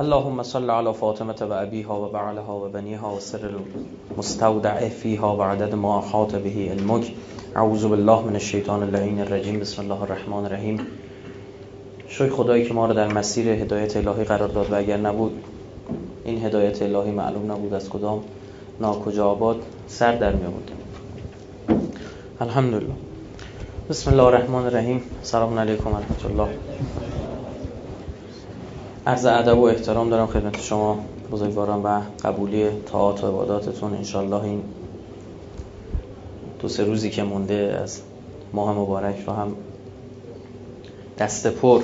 اللهم صل على فاطمه و ابيها و بعلها و بنيها و سر المستودع فيها عدد ما احاط به علمك. اعوذ بالله من الشیطان اللعین الرجیم. بسم الله الرحمن الرحیم. شوی خدایی که ما رو در مسیر هدایت الهی قرار داد و اگر نبود این هدایت الهی معلوم نبود از کدام ناکجا آباد سر در می آورد الحمدلله. بسم الله الرحمن الرحیم. سلام علیکم و رحمت الله. عرض ادب و احترام دارم خدمت شما بزرگواران و قبولی طاعات و عباداتتون. انشالله این دو سه روزی که مونده از ماه مبارک رو هم دست پر.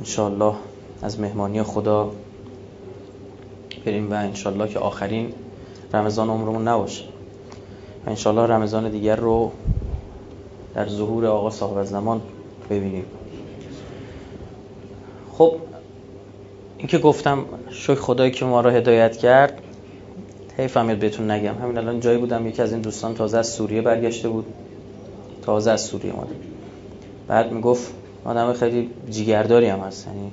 انشالله از مهمانی خدا بریم و انشالله که آخرین رمضان عمرمون نباشه. و انشالله رمضان دیگر رو در ظهور آقا صاحب زمان ببینیم. خب این که گفتم شکر خدایی که ما رو هدایت کرد حیف هم بهتون نگم. همین الان جایی بودم یکی از این دوستان تازه از سوریه برگشته بود. تازه از سوریه ماده بعد می‌گفت آدم خیلی جیگرداری هم هست. یعنی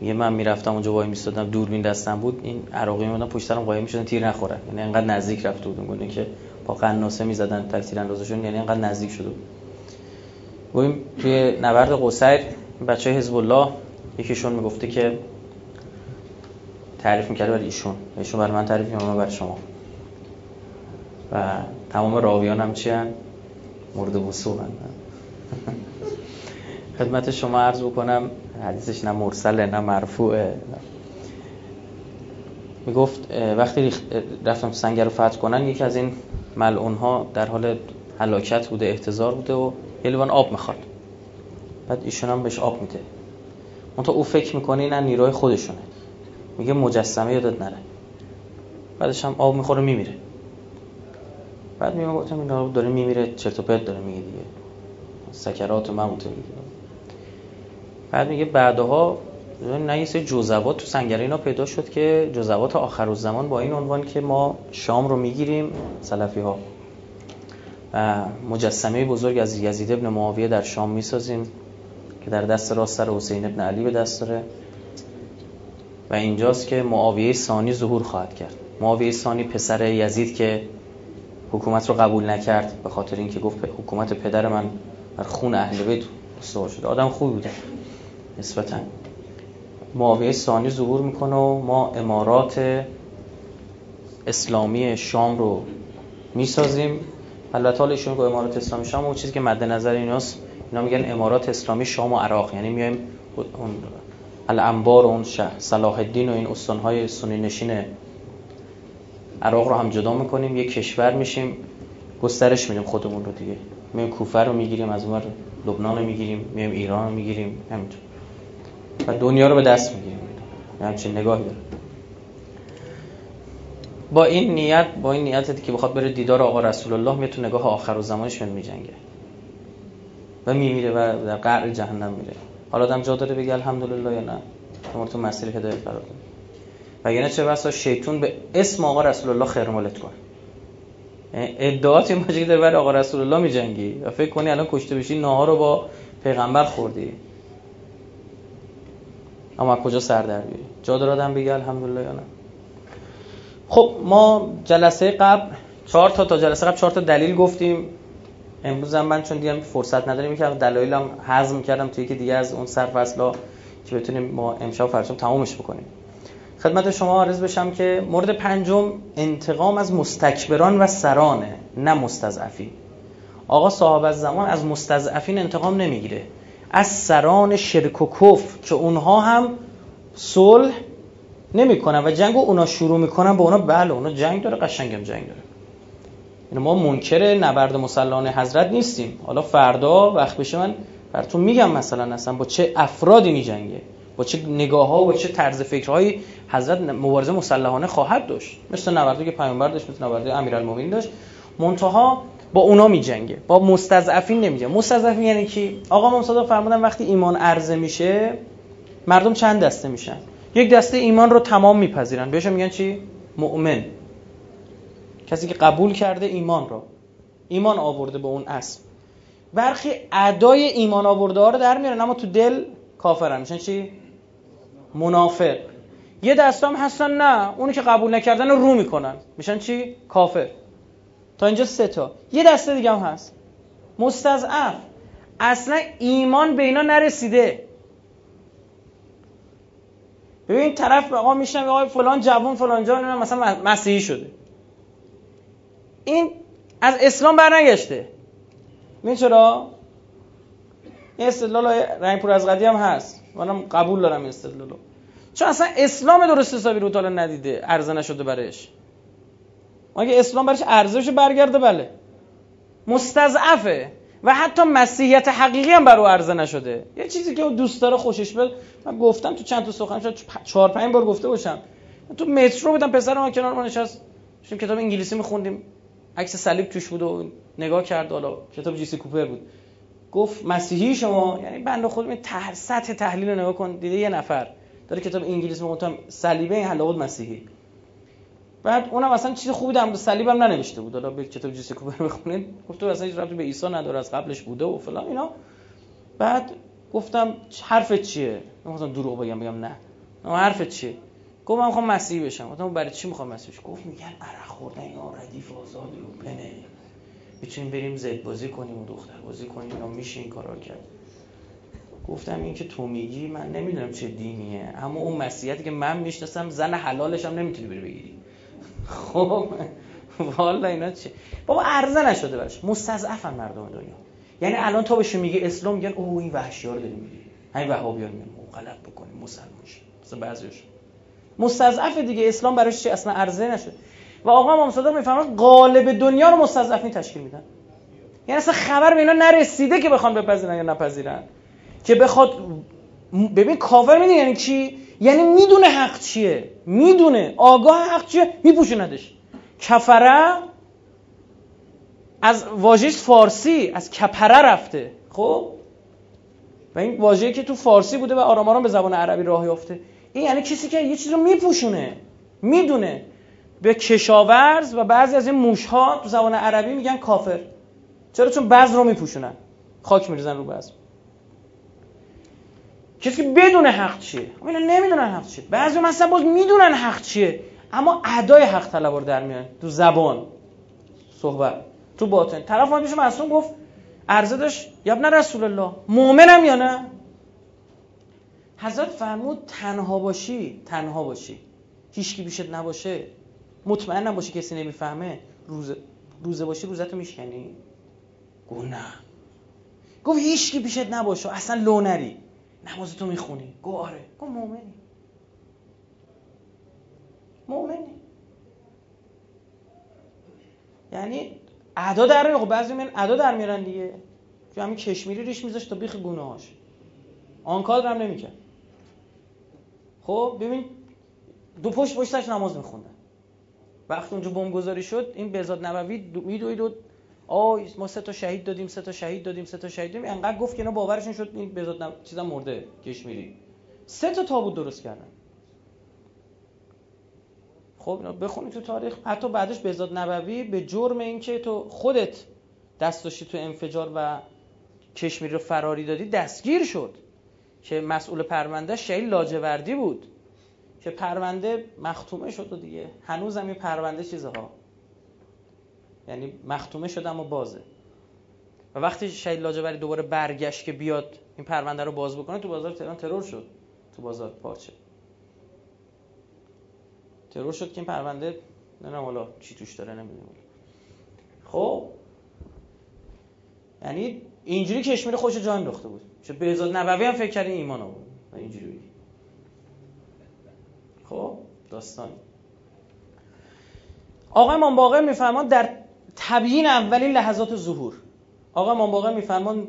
میگه من می‌رفتم اونجا وای میستادم دوربین دستم بود. این عراقی میمدن پشت سرم قایم می‌شدن تیر نخورن. یعنی انقدر نزدیک رفته بود میگن که با قناسه می‌زدن تکتیر اندازشون. یعنی انقدر نزدیک شده بود. گفتیم توی نبرد قصیر بچه حزب الله یکیشون می‌گفته که تعریف می‌کرد برای ایشون. ایشون برای من تعریف می‌کنه برای شما. و تمام راویان هم چی؟ مورد هن. خدمت شما عرض بکنم حدیثش نه مرسله نه مرفوعه. می‌گفت وقتی رفتم سنگر رو فتح کنن یکی از این ملعون ها در حال هلاکت بوده احتضار بوده و یه آب می‌خواد. بعد ایشون هم بهش آب میده. منتها او فکر می‌کنه این نیروی خودشونه. میگه مجسمه یادت نره. بعدش هم آب می‌خوره میمیره. بعد میگم گفتم آب داره میمیره چرت و پرت داره میگه دیگه. سکرات موت میگه. بعد میگه بعدها نه یه سری جزوات تو سنگره اینا پیدا شد که جزوات آخر زمان با این عنوان که ما شام رو می‌گیریم سلفی ها و مجسمه بزرگ از یزید ابن معاویه در شام می‌سازیم که در دست راست سر حسین ابن علی به دست داره. و اینجاست که معاویه ثانی ظهور خواهد کرد. معاویه ثانی پسر یزید که حکومت رو قبول نکرد به خاطر اینکه گفت حکومت پدر من بر خون اهل بیت استوار شده. آدم خوبی بوده. نسبتا. معاویه ثانی ظهور می‌کنه و ما امارات اسلامی شام رو می‌سازیم. البته حالا ایشون گفت امارات اسلامی شام اون چیزی که مد نظر ایناست. اینا میگن امارات اسلامی شام و عراق. یعنی میایم اون الانبار اون شهر صلاح الدین و این استانهای سنی نشین عراق رو هم جدا می‌کنیم یه کشور میشیم گسترش میدیم خودمون رو دیگه. میایم کوفه رو می‌گیریم از اون لبنان رو می‌گیریم میایم ایران رو می‌گیریم همینطور. و دنیا رو به دست می‌گیریم. همچین نگاهی داره با این نیت با این نیتی که بخواد بره دیدار آقا رسول الله میاد تو نگاه آخر و زمانش میجنگه. و میمیره و در قعر جهنم میره. حالا آدم جا داره بگه الحمدلله یا نه؟ شما تو مسیر هدایت قرار داد و یعنی چه بسا شیطون به اسم آقا رسول الله خرمالت کنه ادعات این باشه که داره برای آقا رسول الله میجنگی. و فکر کنی الان کشته بشی ناها رو با پیغمبر خوردی. اما کجا سر در بیاری جا داره آدم بگه الحمدلله یا نه؟ خب ما جلسه قبل چهار تا تا جلسه قبل چهار تا دلیل گفتیم. امروز هم من چون دیگه فرصت نداریم که دلایلم هضم کردم توی که دیگه از اون سرفصلا که بتونیم ما امشب فرشم تمومش بکنیم. خدمت شما عرض بشم که مورد پنجم انتقام از مستکبران و سرانه نه مستضعفی آقا صاحب از زمان از مستضعفین انتقام نمی‌گیره. از سران شرک و کفر که اونها هم صلح نمی‌کنن و جنگ اونا شروع می‌کنن با اونا بله اونا جنگ داره قشنگم جنگ داره. ما منکر نبرد مسلحانه حضرت نیستیم. حالا فردا وقت بشه من براتون میگم مثلا اصلا با چه افرادی میجنگه با چه نگاه ها و چه طرز فکرهایی حضرت مبارزه مسلحانه خواهد داشت؟ مثل نبردی که پیامبر داشت مثل نبردی امیرالمومنین داشت. منتها با اونا میجنگه با مستضعفین نمیجنگه مستضعفین یعنی کی؟ آقا امام صادق فرمودن وقتی ایمان عرضه میشه مردم چند دسته میشن؟ یک دسته ایمان رو تمام میپذیرن. بهش میگن چی؟ مؤمن. کسی که قبول کرده ایمان رو ایمان آورده به اون اصل. برخی ادای ایمان آورده ها رو در میارن اما تو دل کافرن میشن. چی؟ منافق. یه دستام هستن نه. اونی که قبول نکردن رو رو می‌کنن. میشن چی؟ کافر. تا اینجا سه تا. یه دسته دیگه هم هست. مستضعف. اصلا ایمان به اینا نرسیده. ببین طرف آقا میشنم آقا فلان جوون فلان جا مثلا مسیحی شده. این از اسلام برنگشته. این چرا؟ این استدلال رنگپور از قدی هم هست. منم قبول دارم این استدلالو چون اصلا اسلام درست حسابی رو تالا ندیده عرضه نشده برش. اگه اسلام برش ارزش برگرده؟ بله. مستضعفه. و حتی مسیحیت حقیقی هم برای عرضه نشده. یه چیزی که دوست داره خوشش بیاد من گفتم تو چند تا سخن شد چهار پنج بار گفته باشم. تو مترو بودم پسر ما کنار ما نشست. کتاب انگلیسی میخوندیم. عکس صلیب توش بود و نگاه کرد حالا کتاب جیسی کوپر بود. گفت مسیحی شما؟ یعنی بنده خود می تح... سطح تحلیل رو نگاه کن دیده یه نفر. داره کتاب انگلیسی می‌خونم صلیبه این حلاوت مسیحی. بعد اونم اصلا چیز خوبی در صلیب هم ننوشته بود. حالا به کتاب جیسی کوپر بخونید گفت تو اصلا هیچ به عیسی نداره از قبلش بوده و فلان. اینا. بعد گفتم حرفت چیه؟ نمی‌خواستم دروغ بگم بگم نه. حرفت چیه؟ گفت من می‌خوام مسیحی بشم. گفتم برای چی می‌خوام مسیحی گفت میگن عرق خوردن اینا ردیف آزاد رو پنه می‌تونیم بریم زد بازی کنیم و دختر بازی کنیم. اینا میشه این کارا کرد. گفتم این که تو میگی من نمی‌دونم چه دینیه. اما اون مسیحیتی که من می‌شناسم زن حلالش هم نمی‌تونی بری بگیری. خب والا اینا چه؟ بابا عرضه نشده برش مستضعفن مردم دنیا. یعنی الان تو بهش میگه اسلام میگن اوه این وحشی ها رو داری میگی همین وهابیان میگن غلط بکنیم مسلمان مثلا بعضیش مستضعف دیگه اسلام براش چی؟ اصلا عرضه نشد. و آقا امام صادق می‌فهمن قالب دنیا رو مستضعفین تشکیل میدن. یعنی اصلا خبر به اینا نرسیده که بخوان بپذیرن یا نپذیرن. که بخواد ببین کافر می‌دونی یعنی چی؟ یعنی می‌دونه حق چیه. می‌دونه. آگاه حق چیه؟ میپوشوندش کفره از واژه فارسی از کپره رفته. خب؟ و این واژه‌ای که تو فارسی بوده و آرام آرام به زبان عربی راه یافته. این یعنی کسی که یه چیز رو میپوشونه می‌دونه. به کشاورز و بعضی از این موشها تو زبان عربی میگن کافر. چرا؟ چون بعض رو میپوشونن. خاک میریزن رو بعض. کسی که بدون حق چیه؟ اینا نمی‌دونن حق چیه. بعضی مثلا باز می‌دونن حق چیه اما ادای حق طلبار در میان تو زبان صحبت. تو باطن. طرف ما پیش معصوم گفت عرضه داشت یبن رسول الله. مؤمنم یا نه؟ حضرت فرمود تنها باشی تنها باشی. هیچکی بیشت نباشه. مطمئن باشی کسی نمی‌فهمه. روزه روزه باشی روزتو میشکنی. گفت نه. گفت هیچکی پیشت نباشه. اصلا لو نری. نمازتو می‌خونی. گفت آره. گفت مؤمنی. مؤمنی. یعنی ادا در میره خب بعضی من ادا در میرن دیگه. که همین کشمیری ریش میذاشت تا بیخ گونه‌هاش آن کار هم نمی‌کرد. خب ببین دو پشت پشتش نماز میخوندن وقتی اونجا بمبگذاری شد این بهزاد نبوی میدوید و آی ما سه تا شهید دادیم سه تا شهید دادیم سه تا شهید دادیم. انقدر گفت که اینا باورشون شد این بهزاد نب... چیزا مرده کشمیری سه تا تابوت درست کردن. خب اینا بخونید تو تاریخ حتی بعدش بهزاد نبوی به جرم اینکه تو خودت دست داشتی تو انفجار و کشمیری رو فراری دادی دستگیر شد. که مسئول پرونده شهید لاجوردی بود. که پرونده مختومه شد و دیگه. هنوز هم پرونده چیزها. یعنی مختومه شده اما بازه. و وقتی شهید لاجوردی دوباره برگشت که بیاد این پرونده رو باز بکنه تو بازار تهران ترور شد. تو بازار پارچه. ترور شد که این پرونده نه حالا چی توش داره نمی‌دونم. خب. یعنی اینجوری کشمیر خوش جان انداخته بود. چه بهزاد نبوی هم فکر کرد ایمان آورد؟ اینجوری بگی خب داستان. آقا امام باقر میفرمان در تبیین اولین لحظات ظهور. آقا امام باقر میفرمان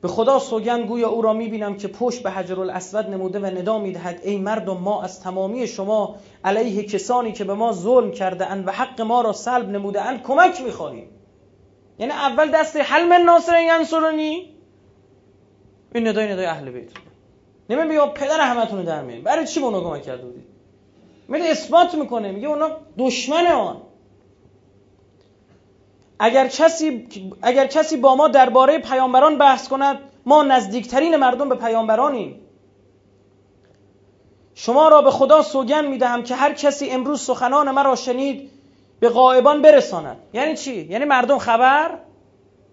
به خدا سوگند گویا او را می‌بینم که پشت به حجر الاسود نموده و ندا می‌دهد. ای مردم ما از تمامی شما علیه کسانی که به ما ظلم کرده اند و حق ما را سلب نموده اند کمک می‌خواهیم. یعنی اول دست حلم ناصر ینصرنی این ندای ندای اهل بیت. نمی بیا پدر همتون رو در میاریم برای چی به اونا کمک کرده بودید میره اثبات می‌کنه. میگه اونا دشمن آن. اگر کسی اگر کسی با ما درباره پیامبران بحث کند ما نزدیکترین مردم به پیامبرانیم. شما را به خدا سوگن می‌دهم که هر کسی امروز سخنان مرا شنید به غائبان برساند. یعنی چی؟ یعنی مردم خبر؟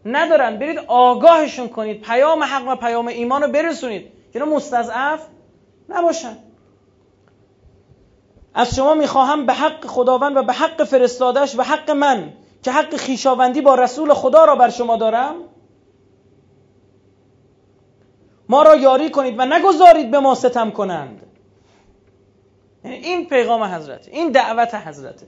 ندارن. برید آگاهشون کنید. پیام حق و پیام ایمان رو برسونید. که مستضعف نباشن. از شما می‌خواهم به حق خداوند و به حق فرستادش و حق من که حق خیشاوندی با رسول خدا را بر شما دارم ما را یاری کنید و نگذارید به ما ستم کنند. یعنی این پیغام حضرت این دعوت حضرته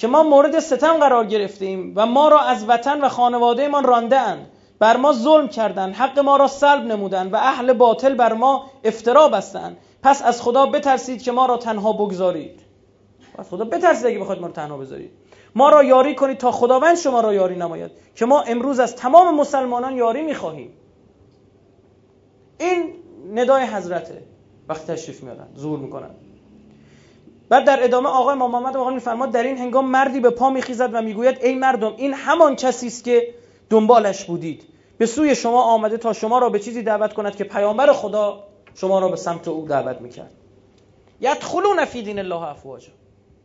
که ما مورد ستم قرار گرفتیم و ما را از وطن و خانواده من رانده اند بر ما ظلم کردند. حق ما را سلب نمودند و اهل باطل بر ما افترا بستند. پس از خدا بترسید که ما را تنها بگذارید. از خدا بترسید اگه بخواید ما را تنها بذارید. ما را یاری کنید تا خداوند شما را یاری نماید. که ما امروز از تمام مسلمانان یاری می‌خواهیم. این ندای حضرته. وقتی تشریف میارن زور می‌کنن بعد در ادامه آقای امام محمد آقا میفرماد در این هنگام مردی به پا میخیزد و می‌گوید ای مردم این همان کسی است که دنبالش بودید. به سوی شما آمده تا شما را به چیزی دعوت کند که پیامبر خدا شما را به سمت او دعوت می‌کرد. یدخلون فی دین الله افواجا.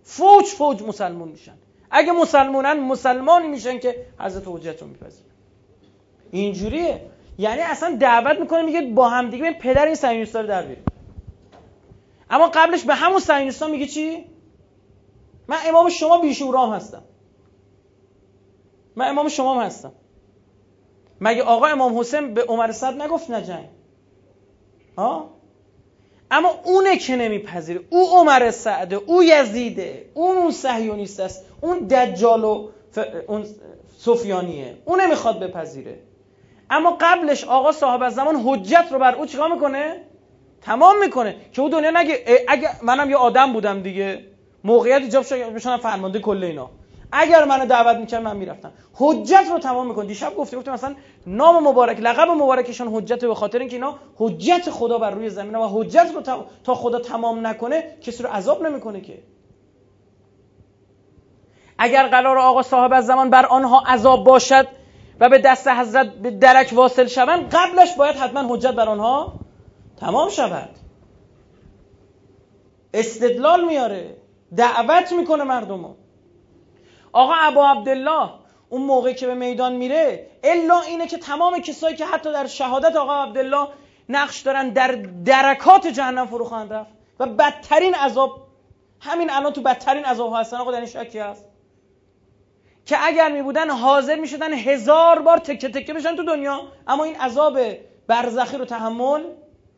فوج فوج مسلمون میشن. اگه مسلمونن مسلمانی میشن که حضرت حجت رو میپذیرن. اینجوریه. یعنی اصلا دعوت می‌کنه میگه با هم دیگه پدر این رو در بیاریم اما قبلش به همون صهیونیستا میگه چی؟ من امام شما بیشورام هستم. من امام شما هستم. مگه آقا امام حسین به عمر صد نگفت نجنگ؟ ها؟ اما اونه که نمیپذیره. او عمر سعده او یزیده اون اون صهیونیست است. اون دجال و اون سفیانیه. اون نمی‌خواد بپذیره. اما قبلش آقا صاحب از زمان حجت رو بر او چیکار می‌کنه؟ تمام می‌کنه. که او دنیا نگه اگه منم یه آدم بودم دیگه موقعیت ایجاب شد بشنم فرمانده کل اینا. اگر منو دعوت می‌کرد من می‌رفتم. حجت رو تمام می‌کنه دیشب گفته گفتم مثلا نام مبارک لقب مبارکشون حجت به خاطر اینکه اینا حجت خدا بر روی زمین و حجت رو تا خدا تمام نکنه کسی رو عذاب نمی‌کنه که. اگر قرار آقا صاحب از زمان بر آنها عذاب باشد و به دست حضرت به درک واصل شوند قبلش باید حتما حجت بر آنها تمام شود. استدلال میاره. دعوت می‌کنه مردمو. آقا ابا عبدالله اون موقعی که به میدان میره الا اینه که تمام کسایی که حتی در شهادت آقا عبدالله نقش دارن در درکات جهنم فرو خواهند رفت. و بدترین عذاب همین الان تو بدترین عذاب هستن. آقا در شکی هست؟ که اگر می بودن حاضر می شدن هزار بار تکه تکه بشن تو دنیا. اما این عذاب برزخی رو تحمل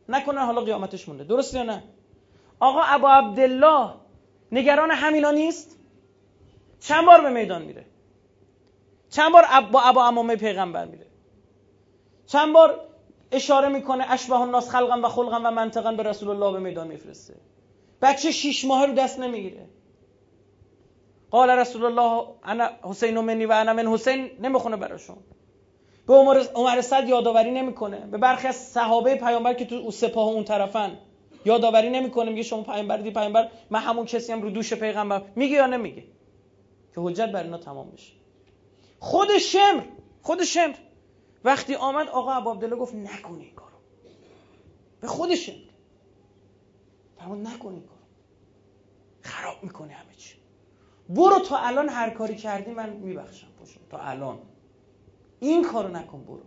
نکنن حالا قیامتش مونده. درست یا نه؟ آقا ابا عبدالله نگران همینا نیست؟ چند بار به میدان میره؟ چند بار با ابا امامه پیغمبر میره؟ چند بار اشاره می‌کنه اشبه الناس خلقا و خلقا و منطقا به رسول الله به میدان میفرسته. بچه شیش ماه رو دست نمی‌گیره. قال رسول الله انا حسین منی و انا من حسین. نمی‌خونه براشون. به عمر عمر صد یادآوری نمی‌کنه. به برخی از صحابه پیامبر که تو سپاه اون طرفن یادآوری نمی‌کنه میگه شما پیامبر دی پیامبر من همون کسی هم رو دوش پیغمبر. میگه یا نمیگه؟ که حجت بر اینا تمام بشه. خود شمر خود شمر. وقتی آمد آقا عبدالله گفت نکن این کارو. به خود شمر. فرمود نکن این کارو. خراب می‌کنه همه چی. برو تا الان هر کاری کردی من میبخشم. پشم تا الان. این کارو نکن برو.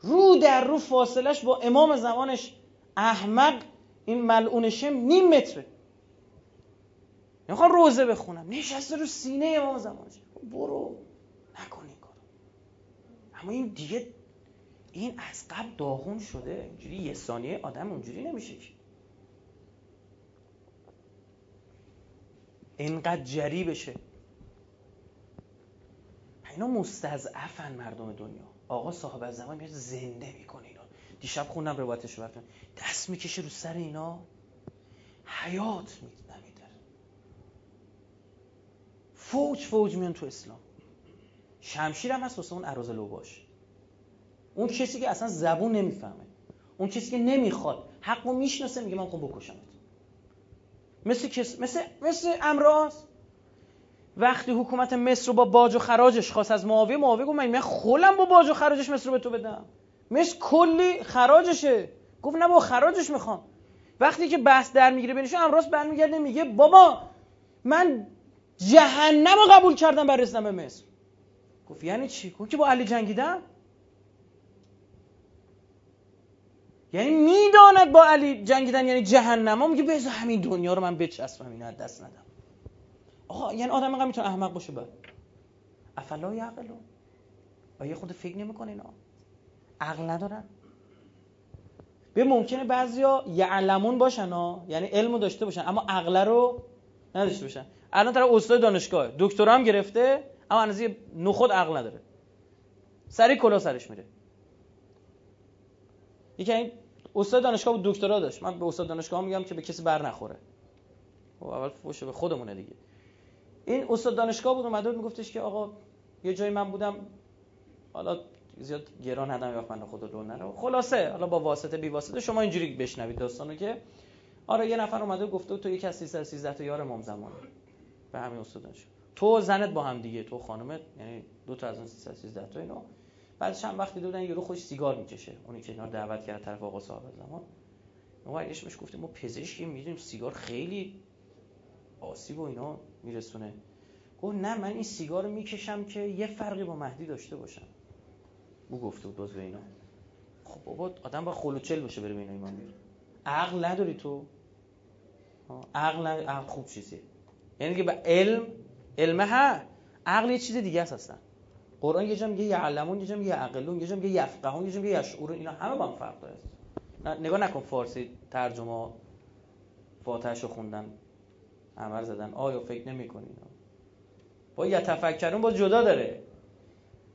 رو در رو فاصلش با امام زمانش احمق این ملعون شم نیم متره. می‌خوام روزه بخونم. نشسته رو سینه امام زمانش. برو. نکن این کارو. اما این دیگه این از قبل داغون شده. اینجوری یه ثانیه آدم اونجوری نمیشه که. اینقدر جری بشه اینا مستضعفن مردم دنیا. آقا صاحب از زمان میاد زنده می‌کنه اینا. دیشب خوندم روایتش رو دست می‌کشه رو سر اینا. حیات نمیده فوج فوج میان تو اسلام. شمشیر هم هست واسه اون عراض باش اون کسی که اصلا زبون نمی‌فهمه. اون کسی که نمی‌خواد. حقو می‌شناسه میگه من خب بکشمت. مثل کس مثل مثل امراض وقتی حکومت مصر رو با باج و خراجش خواست از معاویه معاویه گفت من خولم با باج و خراجش مصر رو به تو بدم. مصر کلی خراجشه. گفت نه با خراجش می‌خوام. وقتی که بحث در می‌گیره بینشون امراض برمیگرده میگه بابا من جهنم قبول کردم برای به مصر. گفت یعنی چی؟ گفت که با علی جنگیدم؟ یعنی می‌داند با علی جنگیدن یعنی جهنم. میگه بذار همین دنیا رو من بچسبم اینو دست ندم. آقا یعنی آدم اینقدر می‌تونه احمق باشه بعد افلا یعقلو آیا خود فکر نمی‌کنه اینا. عقل ندارن. به ممکنه بعضیا یعلمون باشن ها. یعنی علمو داشته باشن اما عقل رو نداشته باشن. الان طرف استاد دانشگاه دکترا هم گرفته اما اندازه نخود عقل نداره. سری کلا سرش میره. یکی این استاد دانشگاه بود دکترا داشت. من به استاد دانشگاه میگم که به کسی بر نخوره. و خب، اول فوش به خودمونه دیگه. این استاد دانشگاه بود اومده بود میگفتش که آقا یه جایی من بودم حالا زیاد گران ندم یا من خدا دور نره خلاصه حالا با واسطه بی واسطه شما اینجوری بشنوید داستانو که آره یه نفر اومده گفته تو یکی از 313 تا یار امام زمان. به همین استادش تو زنت با هم دیگه تو خانمت یعنی دو تا از اون 313 تا اینو بعد چند وقتی دیدن یارو خوش سیگار می‌کشه. اونی که اینا دعوت کرد طرف آقا صاحب زمان. ما برگشت بهش گفتیم ما پزشکی می‌دونیم سیگار خیلی آسیب و اینا. میرسونه. گفت نه من این سیگار رو می‌کشم که یه فرقی با مهدی داشته باشم. او گفته بود به اینا. خب بابا آدم با خلوچل باشه بره به اینا ایمان بیاره. عقل نداری تو؟ عقل, عقل خوب چیزیه. یعنی که به علم علم ها عقل یه چیز دیگه است اصلا. قرآن یه جا میگه یعلمون یه جا میگه یعقلون یه جا میگه یفقهون یه جا میگه یشعرون اینا همه با هم فرق داره. نگاه نکن فارسی ترجمه فاتحش رو خوندن. عمل زدن. آیا فکر نمی کنی با یتفکرون با جدا داره.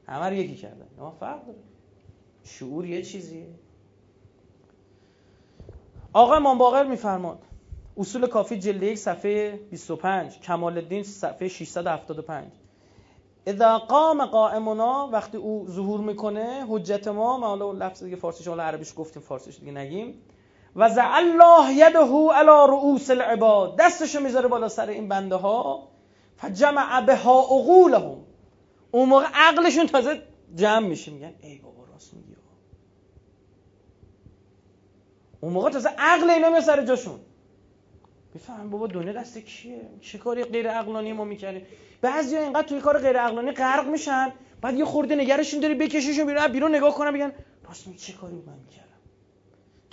همه رو یکی کردن. اما فرق داره. شعور یه چیزیه. آقا امام باقر میفرماد اصول کافی جلد یک صفحه 25 کمال الدین صفحه 675 اذا قام قائمنا وقتی او ظهور می‌کنه حجت ما ما حالا لفظ دیگه فارسیش حالا عربیش گفتیم فارسیش دیگه نگیم. و الله یده علی رؤوس العباد. دستشو می‌ذاره بالا سر این بنده ها فجمع بها عقولهم. اون موقع عقلشون تازه جمع میشه. میگن ای بابا راست میگی. اون موقع تازه عقل اینا میاد سر جاشون. بفهم بابا دنیا دست کیه؟ چه کاری غیر عقلانی ما می‌کنه بعضیا اینقدر توی کار غیر عقلانی غرق میشن بعد یه خورده نگرشون داری بکشیشون بیرون بیرون نگاه کنن میگن راست میگی چه کاری من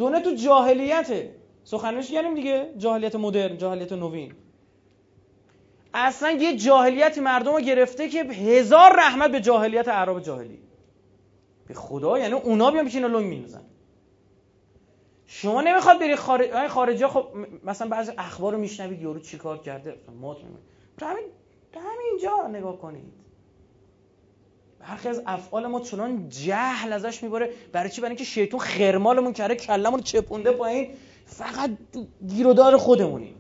دنیا تو جاهلیته. سخنش یعنی دیگه؟ جاهلیت مدرن جاهلیت نوین. اصلا یه جاهلیتی مردم رو گرفته که هزار رحمت به جاهلیت عرب جاهلی. به خدا یعنی اونا بیان پیش لنگ مینوزن شما نمی‌خواد بری خارج خارجی خب مثلا بعضی اخبار رو میشنوید یارو چیکار کرده؟ تو همین همینجا نگاه کنید. برخی از افعال ما چنان جهل ازش میباره برای چی؟ برای اینکه شیطون خرمالمون کرده کلمون چپونده پایین. فقط گیرودار خودمونیم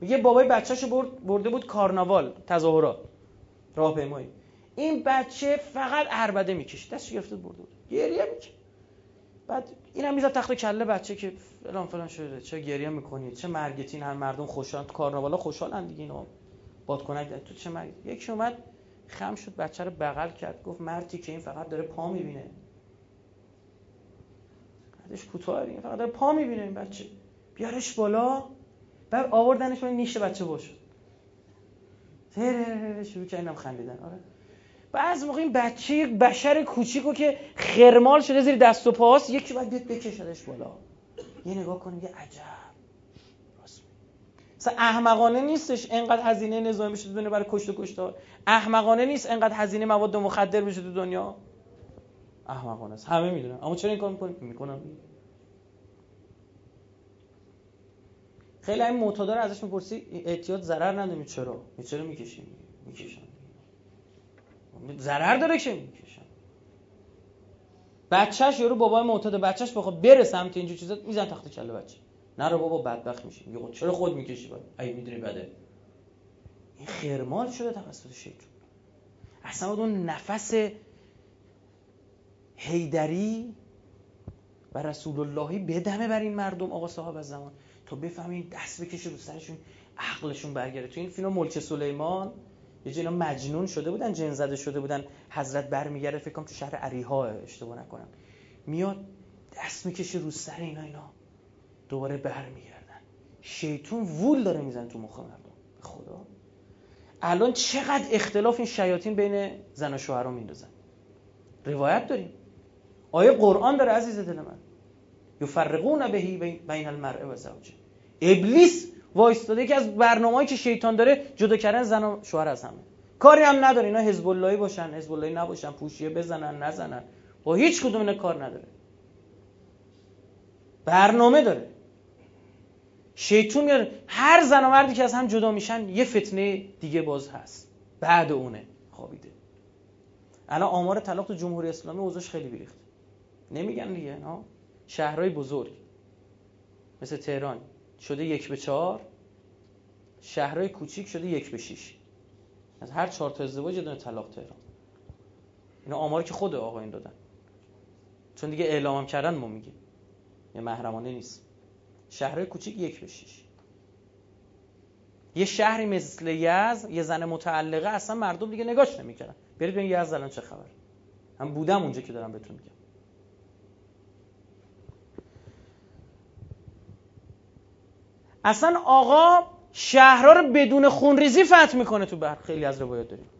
میگه بابای بچه‌شو برد برده بود کارناوال تظاهرات راهپیمایی. این بچه فقط عربده می‌کشه. دستش گرفته برده بود. گریه می‌کنه بعد اینم می‌ذاره تخت کله بچه که فلان فلان شده. چه گریه می‌کنید چه مرگتین هم مردم خوشحال کارناوالا خوشحالن دیگه اینا بادکنک تو چه مرگ؟ یکی اومد. خم شد بچه رو بغل کرد گفت مردی که این فقط داره پا می‌بینه. قدش کوتاه این فقط داره پا می‌بینه این بچه. بیارش بالا. بعد آوردنش من نیشت بچه باش شروع کردم خندیدن. آره. بعض موقع این بچه یک بشر کوچیکو که خرمال شده زیر دست و پاس یکی باید بکشدش بالا. یه نگاه کنیم یه عجب. مثلا احمقانه نیستش انقدر هزینه نظامی بشه دنیا برای کشت و کشتار احمقانه نیست انقدر هزینه مواد مخدر بشه تو دنیا. احمقانه است. همه می‌دونن. اما چرا این کار می‌کنن؟ می‌کنن. خیلی این معتادا ازش می‌پرسی اعتیاد ضرر نداره چرا؟ چرا می‌کشی می‌کشن. ضرر داره که می‌کشن. بچهش یارو بابای معتاد بچهش بخواد بره سمت اینجور چیزا میزن تخت کله بچه. نرو بابا بدبخت میشی. میگه خب چرا خود می‌کشی باید اگه می‌دونی بده. این خرمال شده توسط شیطان. اصلا اون نفس هیدری و رسول اللهی بدمه بر این مردم آقا صاحب از زمان. تا بفهمین دست بکشه رو سرشون عقلشون برگره تو این فیلم ملک سلیمان یه جینا مجنون شده بودن جن زده شده بودن. حضرت برمیگرده فکر کنم تو شهر عریها اشتباه نکنم. میاد دست می‌کشه رو سر اینا اینا. دوباره برمیگردن. شیطون وول داره میزن تو مخ مردم. خدا. الان چقدر اختلاف این شیاطین بین زن و شوهر میندازن. روایت داریم. آیه قرآن داره عزیز دل من. یفرقون بهی بین المرء و زوجه. ابلیس وایستاده که از برنامه‌ای که شیطان داره جدا کردن زن و شوهر از همه. کاری هم نداره. اینا حزب اللهی باشن حزب اللهی نباشن. پوشیه بزنن نزنن. با هیچ کدوم اینا کار نداره. برنامه داره. شیطون میاره. هر زن و مردی که از هم جدا میشن یه فتنه دیگه باز هست. بعد اونه خوابیده. الان آمار طلاق تو جمهوری اسلامی اوضاعش خیلی بیریخت. نمیگن دیگه نه؟ شهرهای بزرگ. مثل تهران شده یک به چهار شهرهای کوچیک شده یک به شیش. از هر چهار تا ازدواج یه طلاق تهران. اینا آماری که خود آقایون دادن. چون دیگه اعلام کردن ما میگیم. یه محرمانه نیست. شهرهای کوچیک یک به شیش. یه شهری مثل یز یه زن متعلقه اصلا مردم دیگه نگاش نمی‌کردن. برید ببینید یزد الان چه خبر هم بودم اونجا که دارم بهتون میگم. اصلا آقا شهرها رو بدون خونریزی فتح می‌کنه تو بر خیلی از روایات داریم.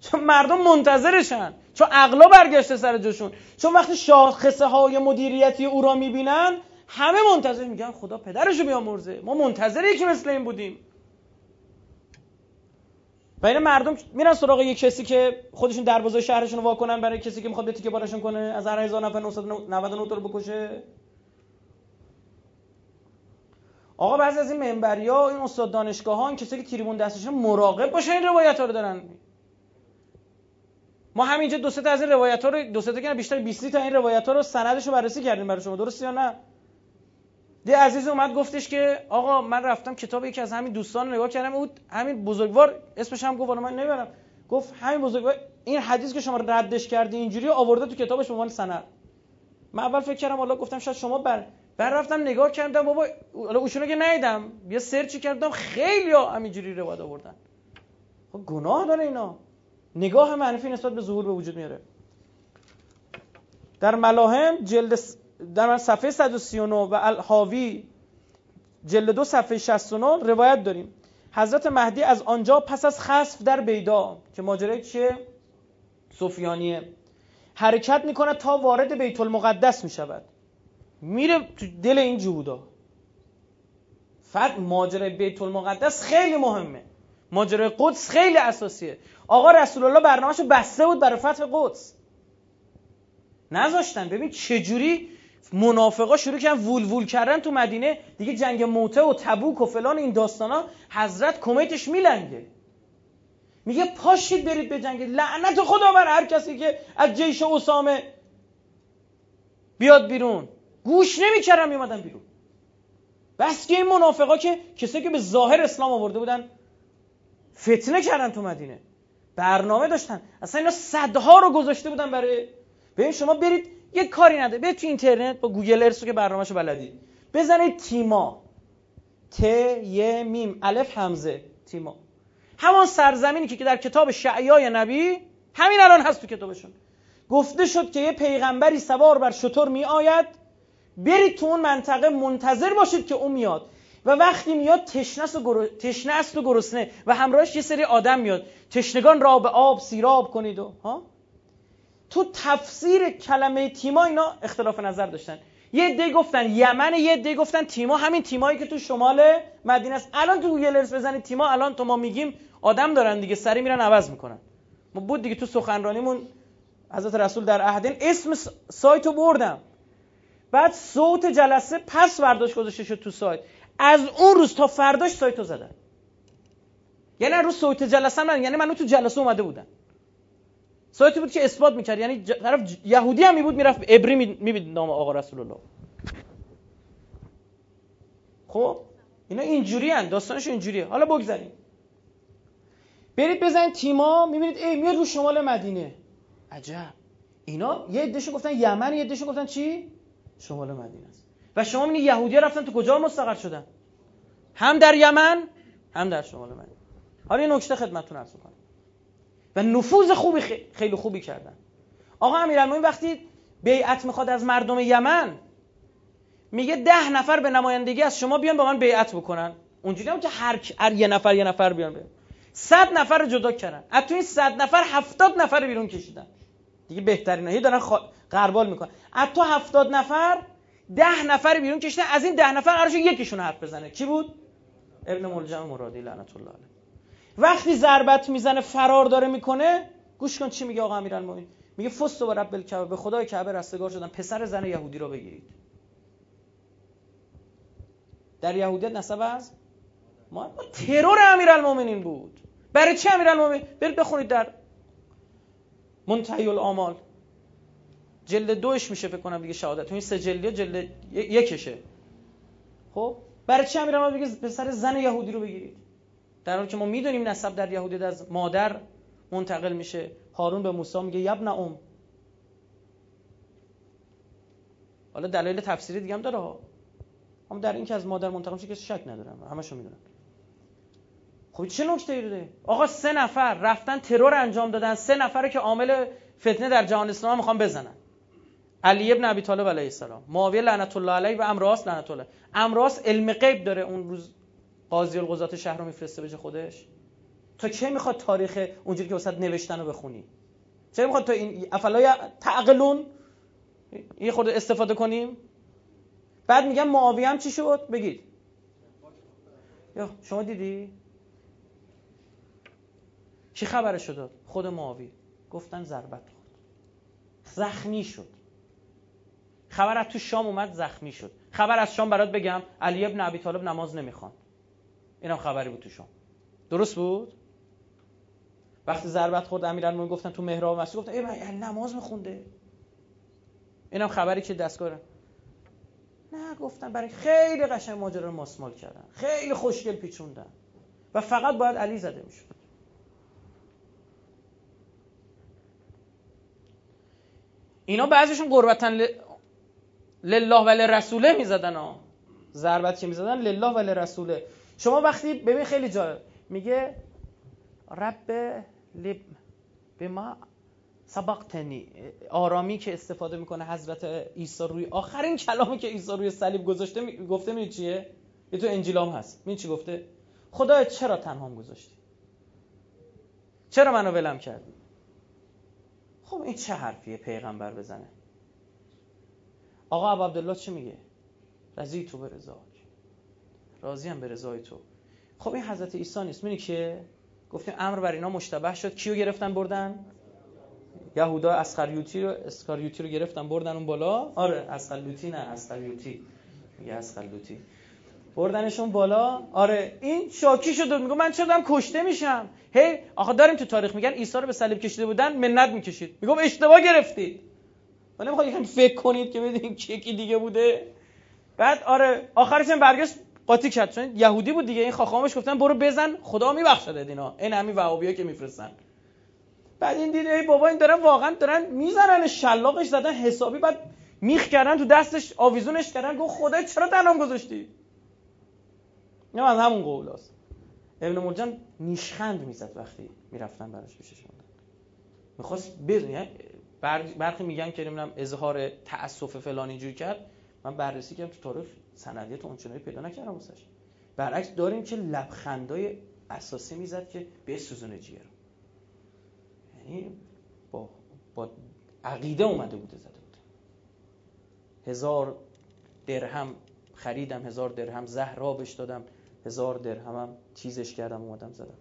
چون مردم منتظرشن. چون عقلا برگشته سر جاشون. چون وقتی شاخصه های مدیریتی او را می‌بینن همه منتظر میگن خدا پدرشو بیامرزه. ما منتظر یکی مثل این بودیم. و مردم میرن سراغ یک کسی که خودشون دروازه شهرشون رو واکنن برای کسی که می‌خواد به تیکه بارشون کنه از هر هزار نفر 999 تا رو بکشه. آقا بعضی از این منبری ها این استاد دانشگاه ها این کسی که تریبون دستشون مراقب باشه این روایت ها رو دارن. ما همینجا دو سه تا از این روایت ها رو دو سه تا بیشتر 20 تا این روایت ها رو سندش رو بررسی کردیم برای شما. درست یا نه؟ دی عزیز اومد گفتش که آقا من رفتم کتاب یکی از همین دوستان نگاه کردم او همین بزرگوار اسمش هم گفت من نمی‌برم. گفت همین بزرگوار این حدیث که شما ردش کردی اینجوری آورده تو کتابش به عنوان سند. من اول فکر کردم حالا گفتم شاید شما بر بعد رفتم نگاه کردم بابا حالا اوشونو که ندیدم. یه سرچی کردم خیلی همینجوری روایت آوردن. خب گناه داره اینا. نگاه منفی نسبت به ظهور به وجود میاره. در ملاهم جلد در صفحه 139 و الحاوی جلد دو صفحه 69 روایت داریم. حضرت مهدی از آنجا پس از خسف در بیدا که ماجرای چیه؟ سفیانیه. حرکت می‌کنه تا وارد بیت المقدس می‌شود. میره تو دل این جهودا فقط ماجرای بیت المقدس خیلی مهمه. ماجرای قدس خیلی اساسیه. آقا رسول الله برنامهشو بسته بود برای فتح قدس. نذاشتن. ببین چجوری منافقا شروع کردن وول وول کردن تو مدینه. دیگه جنگ موته و تبوک و فلان این داستانا حضرت کمیتش میلنگه. میگه پاشید برید به جنگ. لعنت خدا بر هر کسی که از جیش اسامه بیاد بیرون. گوش نمی‌کردن میومدن بیرون. بس که این منافقا که کسایی که به ظاهر اسلام آورده بودن فتنه کردن تو مدینه. برنامه داشتن. اصلا اینا صدها رو گذاشته بودن برای ببین شما برید یه کاری نده برید تو اینترنت با Google Earth و که برنامهشو بلدی. بزنید تیما. ت ی میم الف همزه تیما. همان سرزمینی که در کتاب شعیای نبی همین الان هست تو کتابشون. گفته شد که یه پیغمبری سوار بر شطور می آید برید تو اون منطقه منتظر باشید که اون میاد. و وقتی میاد تشنه است و گرسنه. و همراهش یه سری آدم میاد. تشنگان را به آب سیراب کنید و ها؟ تو تفسیر کلمه تیما اینا اختلاف نظر داشتن. یه عده گفتن یمن یه عده گفتن تیما. همین تیمایی که تو شمال مدینه است. الان تو گوگل ارث بزنید تیما الان تو ما میگیم آدم دارن دیگه سری میرن عوض می‌کنن. ما بود دیگه تو سخنرانیمون حضرت رسول در عهدین اسم سایتو بردم. بعد صوت جلسه پس برداشت گذاشته شد تو سایت. از اون روز تا فرداش سایتو زدن. یعنی روز صوت جلسه من یعنی من تو جلسه اومده بودم. سایتی بود که اثبات می‌کرد. یعنی طرف یهودی هم می بود می‌رفت ابری میبید نام آقا رسول الله خب؟ اینا اینجوری هن. داستانش اینجوریه. حالا بگذاریم. برید بزنید تیما می‌بینید ای میاد رو شمال مدینه. عجب. اینا یه عدهشون گفتن یمن یه عدهشون گفتن چی؟ شمال مدینه است. و شما می‌بینید یهودی رفتن تو کجا مستقر شدن؟ هم در یمن هم در شمال مدینه. حالا یه نکته خدمتتون عرض کنم و نفوذ خوبی خیلی خوبی کردن. آقا امیرالمومنین وقتی بیعت می‌خواد از مردم یمن میگه ده نفر به نمایندگی از شما بیان با من بیعت بکنن. اونجوری هم که هر, هر یه نفر یه نفر بیان بیان. صد نفر رو جدا کردن. از توی صد نفر هفتاد نفر بیرون کشیدن. دیگه بهترین هی دارن خوا... غربال می‌کنن. از تو هفتاد نفر ده نفر بیرون کشیدن. از این ده نفر قرارش یکیشون حرف بزنه. کی بود؟ ابن ملجم مرادی لعنت الله علیه. وقتی ضربت می‌زنه فرار داره می‌کنه گوش کن چی میگه آقا امیرالمومنین میگه فست و رب الکعبه به خدای کعبه رستگار شدن. پسر زن یهودی رو بگیرید. در یهودیت نسب از ما؟ ترور امیرالمومنین بود. برای چی امیرالمومنین برید بخونید در منتهی الامال جلد دوش میشه فکر کنم دیگه شهادت. تو این سه جلدی جلد یکشه. خب؟ برای چی امیرالمومنین بگه پسر زن یهودی رو بگیرید. در حالی که ما می‌دونیم نسب در یهودیت از مادر منتقل میشه هارون به موسی میگه یبن ام حالا دلایل تفسیری دیگه هم داره ها. اما در این که از مادر منتقل میشه کسی شک ندارم. همشو می‌دونن. خب چه نکته ای داره؟ آقا سه نفر رفتن ترور انجام دادن. سه نفره که عامل فتنه در جهان اسلام می‌خوان بزنن. علی ابن ابی طالب علیه السلام. معاویه لعنت الله علیه و امراس لعنت الله امراس علم غیب داره اون روز. قاضی القضات شهر رو میفرسته بشه خودش؟ تا چه می‌خواد تاریخ اونجوری که وسط نوشتن رو بخونی؟ چه می‌خواد تا این افلا تعقلون یه خود استفاده کنیم؟ بعد میگم معاویه هم چی شد؟ بگید. یا شما دیدی؟ چی خبرش شد؟ خود معاویه. گفتن ضربت خورد. زخمی شد. خبر از تو شام اومد زخمی شد. خبر از شام برات بگم علی ابن ابی طالب نماز نمی‌خوان. اینم خبری بود تو شام درست بود؟ وقتی ضربت خورد امیرالمومنین گفتن تو محراب مسجد گفتن ای نماز میخونده. اینم خبری که دستگاه نه گفتن برای خیلی قشنگ ماجرا رو ماسمال کردن. خیلی خوشگل پیچوندن. و فقط باید علی زده می‌شد. اینا بعضیشون قربتن لله و لرسوله می‌زدن ها. ضربت که می‌زدن لله و لرسوله. شما وقتی ببین خیلی جالب میگه رب لب به ما سبقتنی. آرامی که استفاده می‌کنه حضرت عیسی روی آخرین کلامی که عیسی روی صلیب گذاشته گفته می چیه؟ یه تو انجیلام هست. می چی گفته؟ خدای چرا تنهام گذاشتی؟ چرا منو ولم کردی؟ خب این چه حرفیه پیغمبر بزنه؟ آقا عبدالله چی میگه؟ رضی تو به رضا راضی هم به رضای تو. خب این حضرت عیسی نیست. می‌دونی که گفتیم امر بر اینا مشتبه شد. کیو گرفتن بردن؟ یهودا اسخریوتی رو اسکاریوتی رو گرفتن بردن اون بالا. آره اسخریوتی نه اسخریوتی میگه اسخریوتی بردنشون بالا. آره این شاکی شد میگه من چرا دارم کشته میشم؟ هی آخه داریم تو تاریخ میگن عیسی رو به صلیب کشیده بودن منت می‌کشید. میگم اشتباه گرفتید. ولی می‌خواد یکم فکر کنید که ببینید کی دیگه بوده. بعد آره آخرش هم برگشت قاطی کرد چون یهودی بود دیگه این خاخامش گفتن برو بزن خدا میبخشد اینا این همین وهابیا که میفرستن. بعد این دیده ای بابا این دارن واقعا دارن می‌زنن شلاقش زدن حسابی بعد میخ کردن تو دستش آویزونش کردن گفت خدا چرا تنام گذاشتی؟ نه از همون قولاست ابن مرجان نیشخند می‌زد وقتی می‌رفتن براش پیشش می‌خواست بدون برخی میگن که نمی‌دونم اظهار تاسف فلان اینجوری کرد. من بررسی کردم تو تاریخ. سندیت اونچنانی پیدا نکردم واسش. برعکس داریم که لبخندای اساسی می‌زد که به سوزون جیه یعنی با, با عقیده اومده بوده زده بوده. هزار درهم خریدم هزار درهم زهر بهش دادم هزار درهمم چیزش کردم اومدم زدم.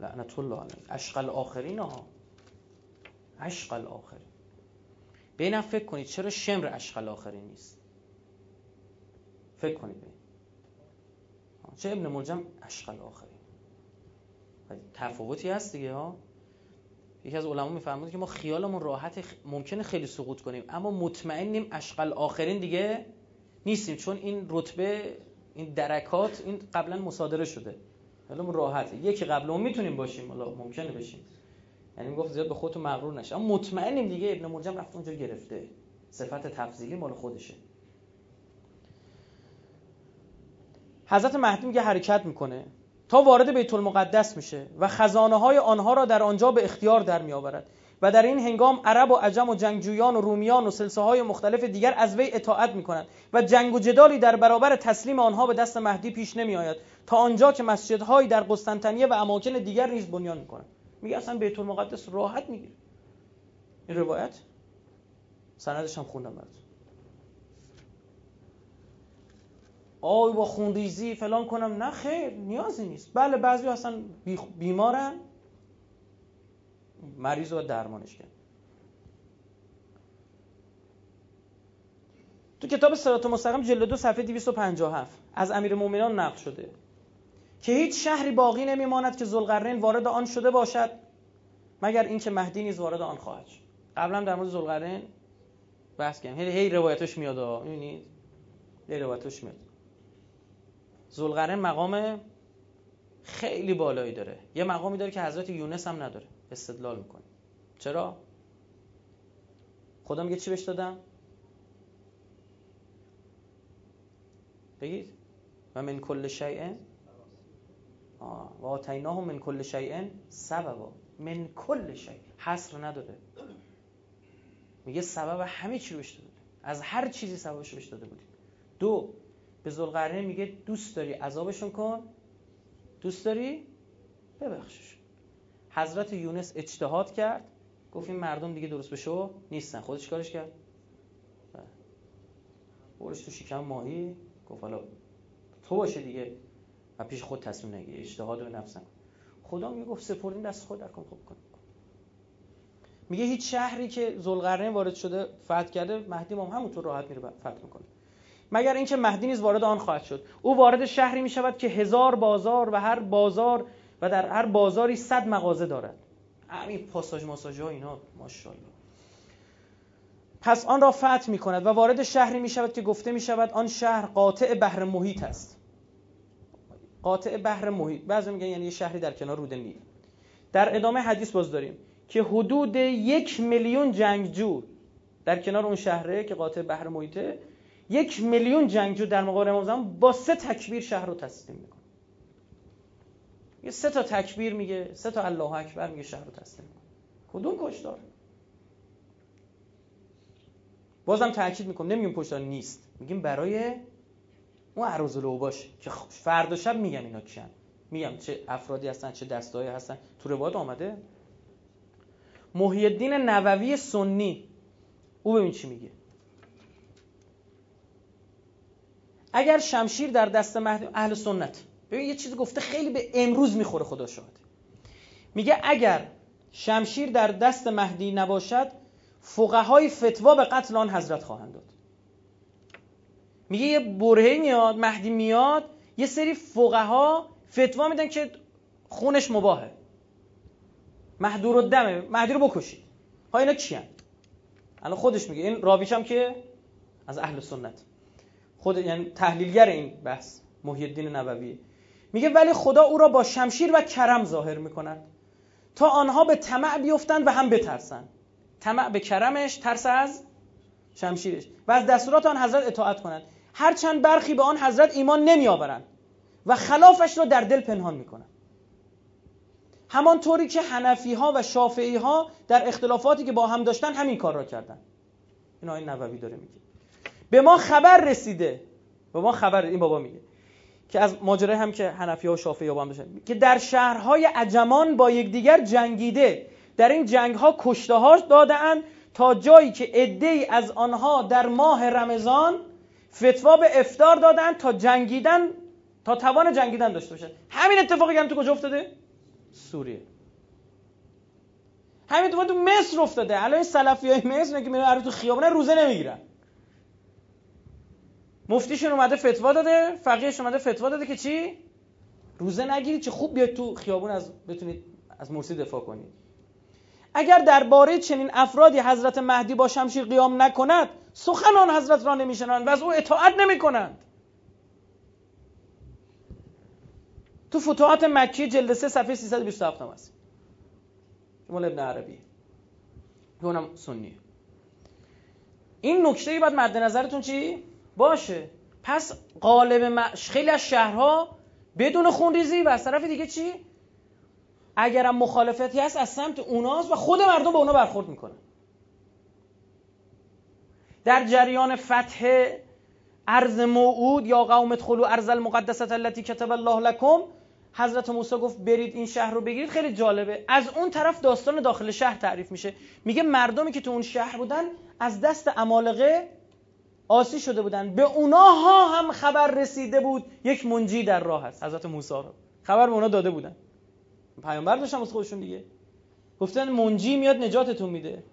لعنت الله علیه. عشق آخرین ها. عشق الاخرین. بینم فکر کنید چرا شمر عشق الاخرین نیست؟ فکر کنید بین چه ابن ملجم؟ عشق الاخرین تفاوتی هست دیگه ها. یکی از علما میفرمود که ما خیالمون راحت ممکنه خیلی سقوط کنیم اما مطمئنیم اشقل آخرین دیگه نیستیم چون این رتبه این درکات این قبلا مصادره شده. حالا راحته. یکی قبل اون می‌تونیم باشیم حالا ممکنه بشیم. یعنی گفت زیاد به خودتون مغرور نشه اما مطمئنیم دیگه ابن ملجم رفت اونجا گرفته. صفت تفضیلی مال خودشه. حضرت مهدی میگه حرکت می‌کنه. تا وارد بیت المقدس میشه و خزانه های آنها را در آنجا به اختیار در می آورد و در این هنگام عرب و عجم و جنگجویان و رومیان و سلسه های مختلف دیگر از وی اطاعت می کنند و جنگ و جدالی در برابر تسلیم آنها به دست مهدی پیش نمی آید تا آنجا که مسجدهایی در قسطنطنیه و اماکن دیگر نیز بنیان می کنند میگه اصلا بیت المقدس راحت می‌گیره. این روایت؟ سندش هم خوندم براتون. آی با خونریزی فلان کنم. نه خیر نیازی نیست. بله بعضی اصلا بیمارن. مریض رو درمانش کرد. تو کتاب صراط مستقیم جلد دو صفحه 257 از امیر مومنان نقل شده. که هیچ شهری باقی نمیماند که ذوالقرنین وارد آن شده باشد مگر اینکه مهدی نیز وارد آن خواهد شد. قبلا در مورد ذوالقرنین بحث کردم هی, هی روایتش میاد می‌بینید هی روایتش میاد. ذوالقرنین مقام خیلی بالایی داره. یه مقامی داره که حضرت یونس هم نداره. استدلال می‌کنه. چرا؟ خدا میگه چی بهش دادم؟ بگید. و من کل شیء و آتیناه من کل شیء سببا. من کل شیء. حصر نداره. میگه سبب همه چی رو بهش داده. از هر چیزی سببش بهش داده بودیم دو به میگه دوست داری عذابشون کن. دوست داری؟ ببخشش. حضرت یونس اجتهاد کرد. گفت این مردم دیگه درست بشو نیستن. خودش کارش کرد. بله. برش تو شکم ماهی. گفت حالا تو باشه دیگه. و پیش خود تصمیم نگیر. اجتهاد رو نفسن خدا میگه گفت سپردین دست خود. در کن خوب کن. میگه هیچ شهری که ذوالقرنین وارد شده فتح کرده مهدی هم همونطور راحت میره فتح می‌کنه. مگر اینکه مهدی نیز وارد آن خواهد شد. او وارد شهری می شود که هزار بازار و هر بازار و در هر بازاری صد مغازه دارد. همین پاساژ ماساژ ها اینا ماشاءالله. پس آن را فتح می کند و وارد شهری می شود که گفته می شود آن شهر قاطع بحر محیط است. قاطع بحر محیط. بعضی میگن یعنی یه شهری در کنار رود نیل. در ادامه حدیث باز داریم که حدود یک میلیون جنگجو در کنار اون شهره که قاطع بحر محیطه یک میلیون جنگجو در مقابل امام با سه تکبیر شهر رو تسلیم می‌کنه. یه سه تا تکبیر میگه سه تا الله اکبر میگه شهر رو تسلیم می‌کنه. کدوم کشتار؟ بازم تاکید می‌کنم نمیگیم کشتار نیست. میگیم برای اون عروض باشه که فردا شب میگم اینا کیان. میگم چه افرادی هستن چه دستایی هستن. تو روایت آمده؟ محی الدین نووی سنی. او ببین چی میگه. اگر شمشیر در دست مهدی اهل سنت. ببین یه چیزی گفته خیلی به امروز می‌خوره خدا شاهد. میگه اگر شمشیر در دست مهدی نباشد فقهای فتوا به قتل آن حضرت خواهند داد. میگه یه برهی میاد مهدی میاد یه سری فقها فتوا میدن که خونش مباهه. محدور و دمه. مهدی رو بکشید. ها اینا کیان الان خودش میگه. این راویش هم که از اهل سنت. خود یعنی تحلیلگر این بحث محی الدین نبوی میگه ولی خدا او را با شمشیر و کرم ظاهر می‌کند. تا آنها به طمع بیفتند و هم بترسند. طمع به کرمش ترس از شمشیرش. و از دستورات آن حضرت اطاعت کنند. هرچند برخی به آن حضرت ایمان نمیآورند و خلافش را در دل پنهان می‌کنند. همانطوری که حنفی ها و شافعی ها در اختلافاتی که با هم داشتن همین کار را کردن این آیه نبوی داره میگه. به ما خبر رسیده. به ما خبر این بابا میگه. که از ماجرای هم که حنفی ها و شافعی ها هم داشتن. که در شهرهای عجمان با یکدیگر جنگیده. در این جنگ ها کشته ها دادن تا جایی که عده از آنها در ماه رمضان فتوا به افتار دادن تا جنگیدن تا توان جنگیدن داشته باشن. همین اتفاقی که تو کجا افتاده؟ سوریه. همین تو مصر افتاده. الان این سلفی های مصر که میرن تو خیابونه روزه نمی‌گیرن. مفتیشون اومده فتوا داده فقیهش اومده فتوا داده که چی؟ روزه نگیرید چه خوب بیاید تو خیابون از بتونید از مرسی دفاع کنید اگر درباره چنین افرادی حضرت مهدی با شمشیر قیام نکند سخن آن حضرت را نمیشنند و از او اطاعت نمی‌کنند. تو فتوحات مکی جلد 3 صفحه 327 هم هست مال ابن عربی. اونم سنیه این نکته ای باید مد نظرتون چی؟ باشه. پس قالب خیلی از شهرها بدون خونریزی و از طرف دیگه چی؟ اگرم مخالفتی هست از سمت اوناست و خود مردم به اونا برخورد می‌کنن. در جریان فتح ارز موعود یا قوم ادخلوا ارز المقدسه التي کتب الله لكم حضرت موسی گفت برید این شهر رو بگیرید. خیلی جالبه. از اون طرف داستان داخل شهر تعریف میشه. میگه مردمی که تو اون شهر بودن از دست امالقه آسی شده بودن. به اوناها هم خبر رسیده بود. یک منجی در راه هست حضرت موسی رو خبر به اونا داده بودن. پیامبر داشتن از خودشون دیگه. گفتن منجی میاد نجاتتون میده.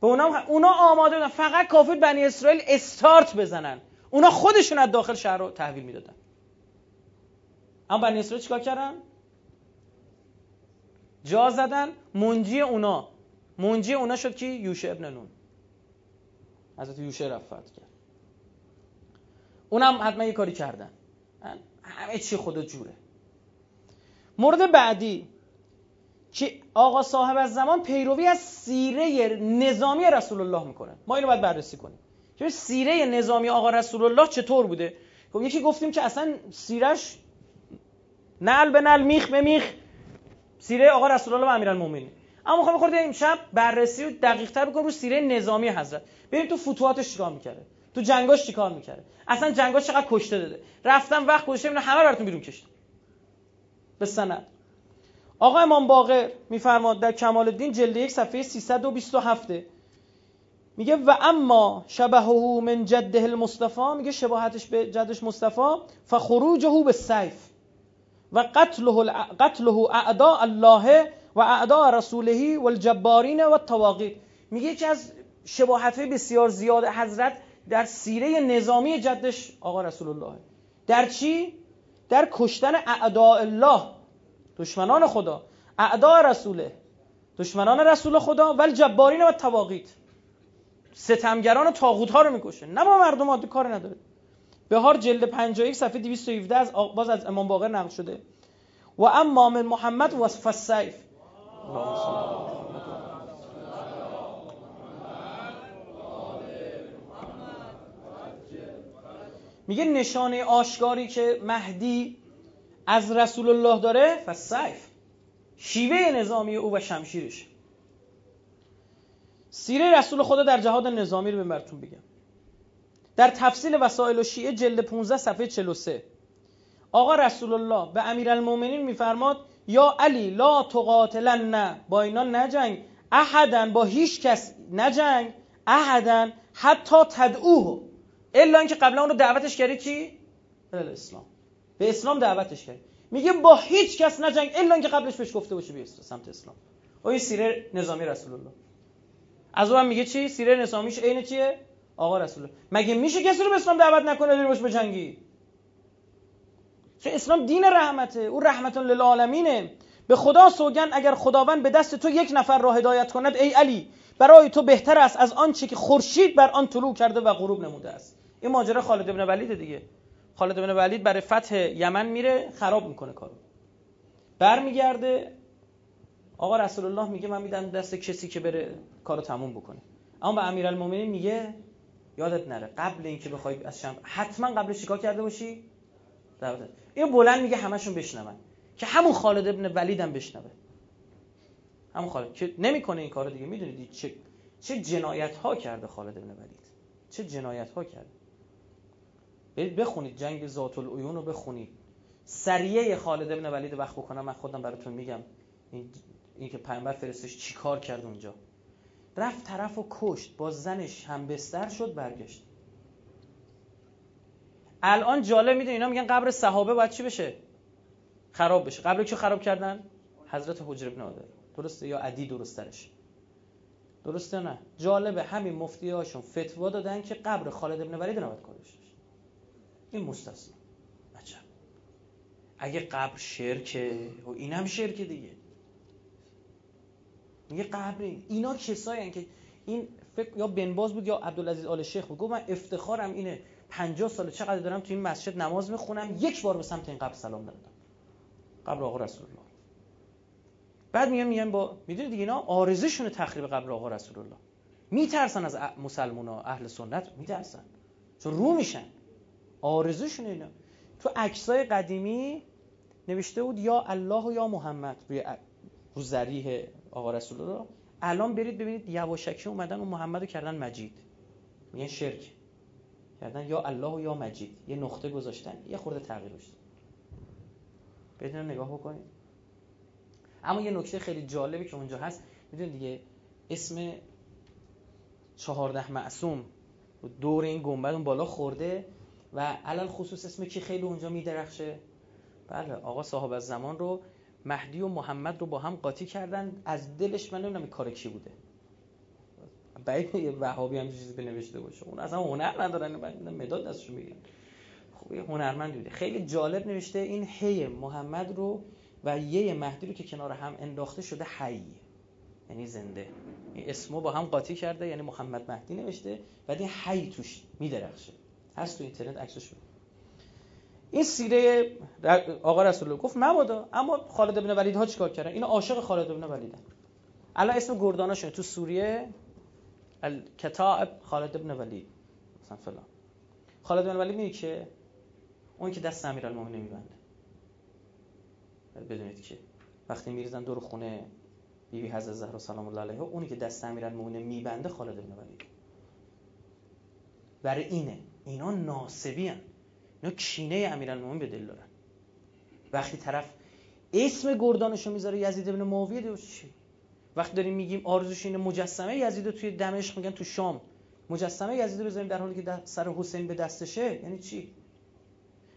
به اونا اونا آماده بودن. فقط کافی بنی اسرائیل استارت بزنن. اونا خودشون از داخل شهر رو تحویل می‌دادن. اما بنی اسرائیل چیکار کردن؟ جا زدن. منجی اونا. منجی اونا شد کی؟ یوشع ابن نون. حضرت یوشع رفت کرد. اونم حتما یه کاری کردن. همه چی خدا جوره. مورد بعدی که آقا صاحب از زمان پیروی از سیره نظامی رسول الله می‌کنه. ما اینو باید بررسی کنیم. که سیره نظامی آقا رسول الله چطور بوده؟ خب یکی گفتیم که اصلا سیرش نل به نل میخ به میخ. سیره آقا رسول الله و امیرالمومنین. اما می‌خوام خورده امشب بررسی و دقیق تر بکنم رو سیره نظامی حضرت. ببین تو فتوحاتش چیکار می‌کرده؟ تو جنگاش چیکار می‌کرده؟ اصلا جنگاش چقدر کشته داده؟ رفتم وقت گذاشته اینو همه براتون بیرون کشیدم به سند. آقا امام باقر میفرماد در کمال الدین جلد یک صفحه 327 میگه و اما شبهه من جده المصطفى میگه شباهتش به جدش مصطفی فخروجه به سیف. و قتله قتله اعداء الله و اعداء رسوله والجبارین و الطواغیت. میگه یکی از شباهت بسیار زیاد حضرت در سیره نظامی جدش آقا رسول الله در چی؟ در کشتن اعداء الله دشمنان خدا. اعداء رسوله دشمنان رسول خدا. ول جبارین و تواقیت ستمگران و تاغوت ها رو می‌کشه. نه ما مردم عادی کار نداره. بهار جلد 51 صفحه 217 از باز از امام باقر نقل شده. و اما من محمد و میگه نشانه آشکاری که مهدی از رسول الله داره فسیف شیوه نظامی او و شمشیرش. سیره رسول خدا در جهاد نظامی رو براتون بگم. در تفصیل وسایل و شیعه جلد 15 صفحه 43 آقا رسول الله به امیرالمومنین میفرماد یا علی لا تقاتلن نه با اینا نجنگ. احدن با هیچ کس نجنگ. احدن حتی تدعوه. الا اینکه قبلا اون رو دعوتش کردی چی؟ اسلام به اسلام دعوتش کرد میگه با هیچ کس نجنگ. الا اینکه قبلش بهش گفته باشه بیا سمت اسلام. او این سیره نظامی رسول الله از اون میگه چی؟ سیره نظامیش عین چیه؟ آقا رسول الله مگه میشه کسی رو به اسلام دعوت نکنه بری باش بجنگی چه اسلام دین رحمته او رحمت للعالمینه. به خدا سوگن اگر خداوند به دست تو یک نفر را هدایت کند ای علی برای تو بهتر است از آنچه که خورشید بر آن طلوع کرده و غروب نموده است. این ماجرا خالد بن ولید دیگه. خالد بن ولید برای فتح یمن میره خراب می‌کنه کارو. برمیگرده آقا رسول الله میگه من میدم دست کسی که بره کارو تموم بکنه. اما به امیرالمومنین میگه یادت نره قبل اینکه بخوای از شم حتما قبل چیکار کرده باشی؟ دعوت. این بلند میگه همشون بشنون. که همون خالد ابن ولید هم بشنوه. همون خالد. که نمی‌کنه این کارو دیگه. می‌دونید چه چه جنایت ها کرده خالد ابن ولید. چه جنایت ها کرده. برید بخونید جنگ ذات العیون رو بخونید. سریه خالد ابن ولید وقت بکنم. من خودم براتون میگم. این, این که پیامبر فرستش چیکار کرد اونجا. رفت طرف و کشت. با زنش هم بستر شد برگشت. الان جالب می‌دونی اینا میگن قبر صحابه باید چی بشه؟ خراب بشه. قبر که خراب کردن؟ حضرت حجر ابن عادر درسته؟ یا عدی درسترش. درسته نه؟ جالبه. همین مفتی هاشون فتوا دادن که قبر خالد ابن ولید نباید کارش این مستثنا عجب. اگه قبر شرکه و اینم شرکه دیگه. میگه قبر اینا کسایی که این فکر یا بنباز بود یا عبدالعزیز آل شیخ بود. گفت من افتخارم اینه. 50 سال چقدر دارم تو این مسجد نماز می‌خونم یک بار به سمت این قبر سلام دادم. قبر آقا رسول الله بعد میگم میگم با می‌دونید دیگه اینا آرزشون تخریب قبر آقا رسول الله میترسن از مسلمونا اهل سنت؟ میترسن. چون رو میشن. آرزوشون اینا. تو عکسای قدیمی نوشته بود یا الله و یا محمد. روی رو ذریح آقا رسول الله الان برید ببینید یواشکی اومدن و محمد رو کردن مجید. میگن شرک. کردن. یا الله و یا مجید. یه نقطه گذاشتن. یه خورده تغییر داشت. بدون نگاه بکنید. اما یه نکته خیلی جالبی که اونجا هست. می‌دونید دیگه اسم چهارده معصوم دور این گنبد اون بالا خورده و علل خصوص اسم کی خیلی اونجا میدرخشه. بله آقا صاحب از زمان رو مهدی و محمد رو با هم قاطی کردن. از دلش من نمی‌دونم کار کی بوده. بعید یه وهابی هم چیزی بنوشته باشه. اون اصلا هنر ندارن مداد دستشو می‌گیرن. خب یه هنرمند بوده. خیلی جالب نوشته این هی محمد رو و یه مهدی رو که کنار هم انداخته شده حی یعنی زنده. این اسمو با هم قاطی کرده یعنی محمد مهدی نوشته بعد این حی توش میدرخشه. هست تو اینترنت عکسش این سیره آقا رسول الله گفت مبادا اما خالد ابن ولید ها چیکار کردن؟ اینا عاشق خالد ابن ولیدن الان اسم گرداناشون تو سوریه کتاب خالد ابن ولید مثلا فلان. خالد ابن ولید میگه که اون که دست امیرالمومنین میبنده. بدونید که وقتی میریزن دور خونه بیبی حضرت زهرا سلام الله علیها اونی که دست امیرالمومنین میبنده خالد ابن ولید. برای اینه. اینا ناسبی هن. اینا کینه امیرالمومنین به دل دارن. وقتی طرف اسم گردانشو می‌ذاره یزید ابن معاویه دیو چی؟ وقتی داریم میگیم آرزوش اینه مجسمه یزید توی دمشق میگن تو شام. مجسمه یزید بذاریم در حالی که سر حسین به دستشه یعنی چی؟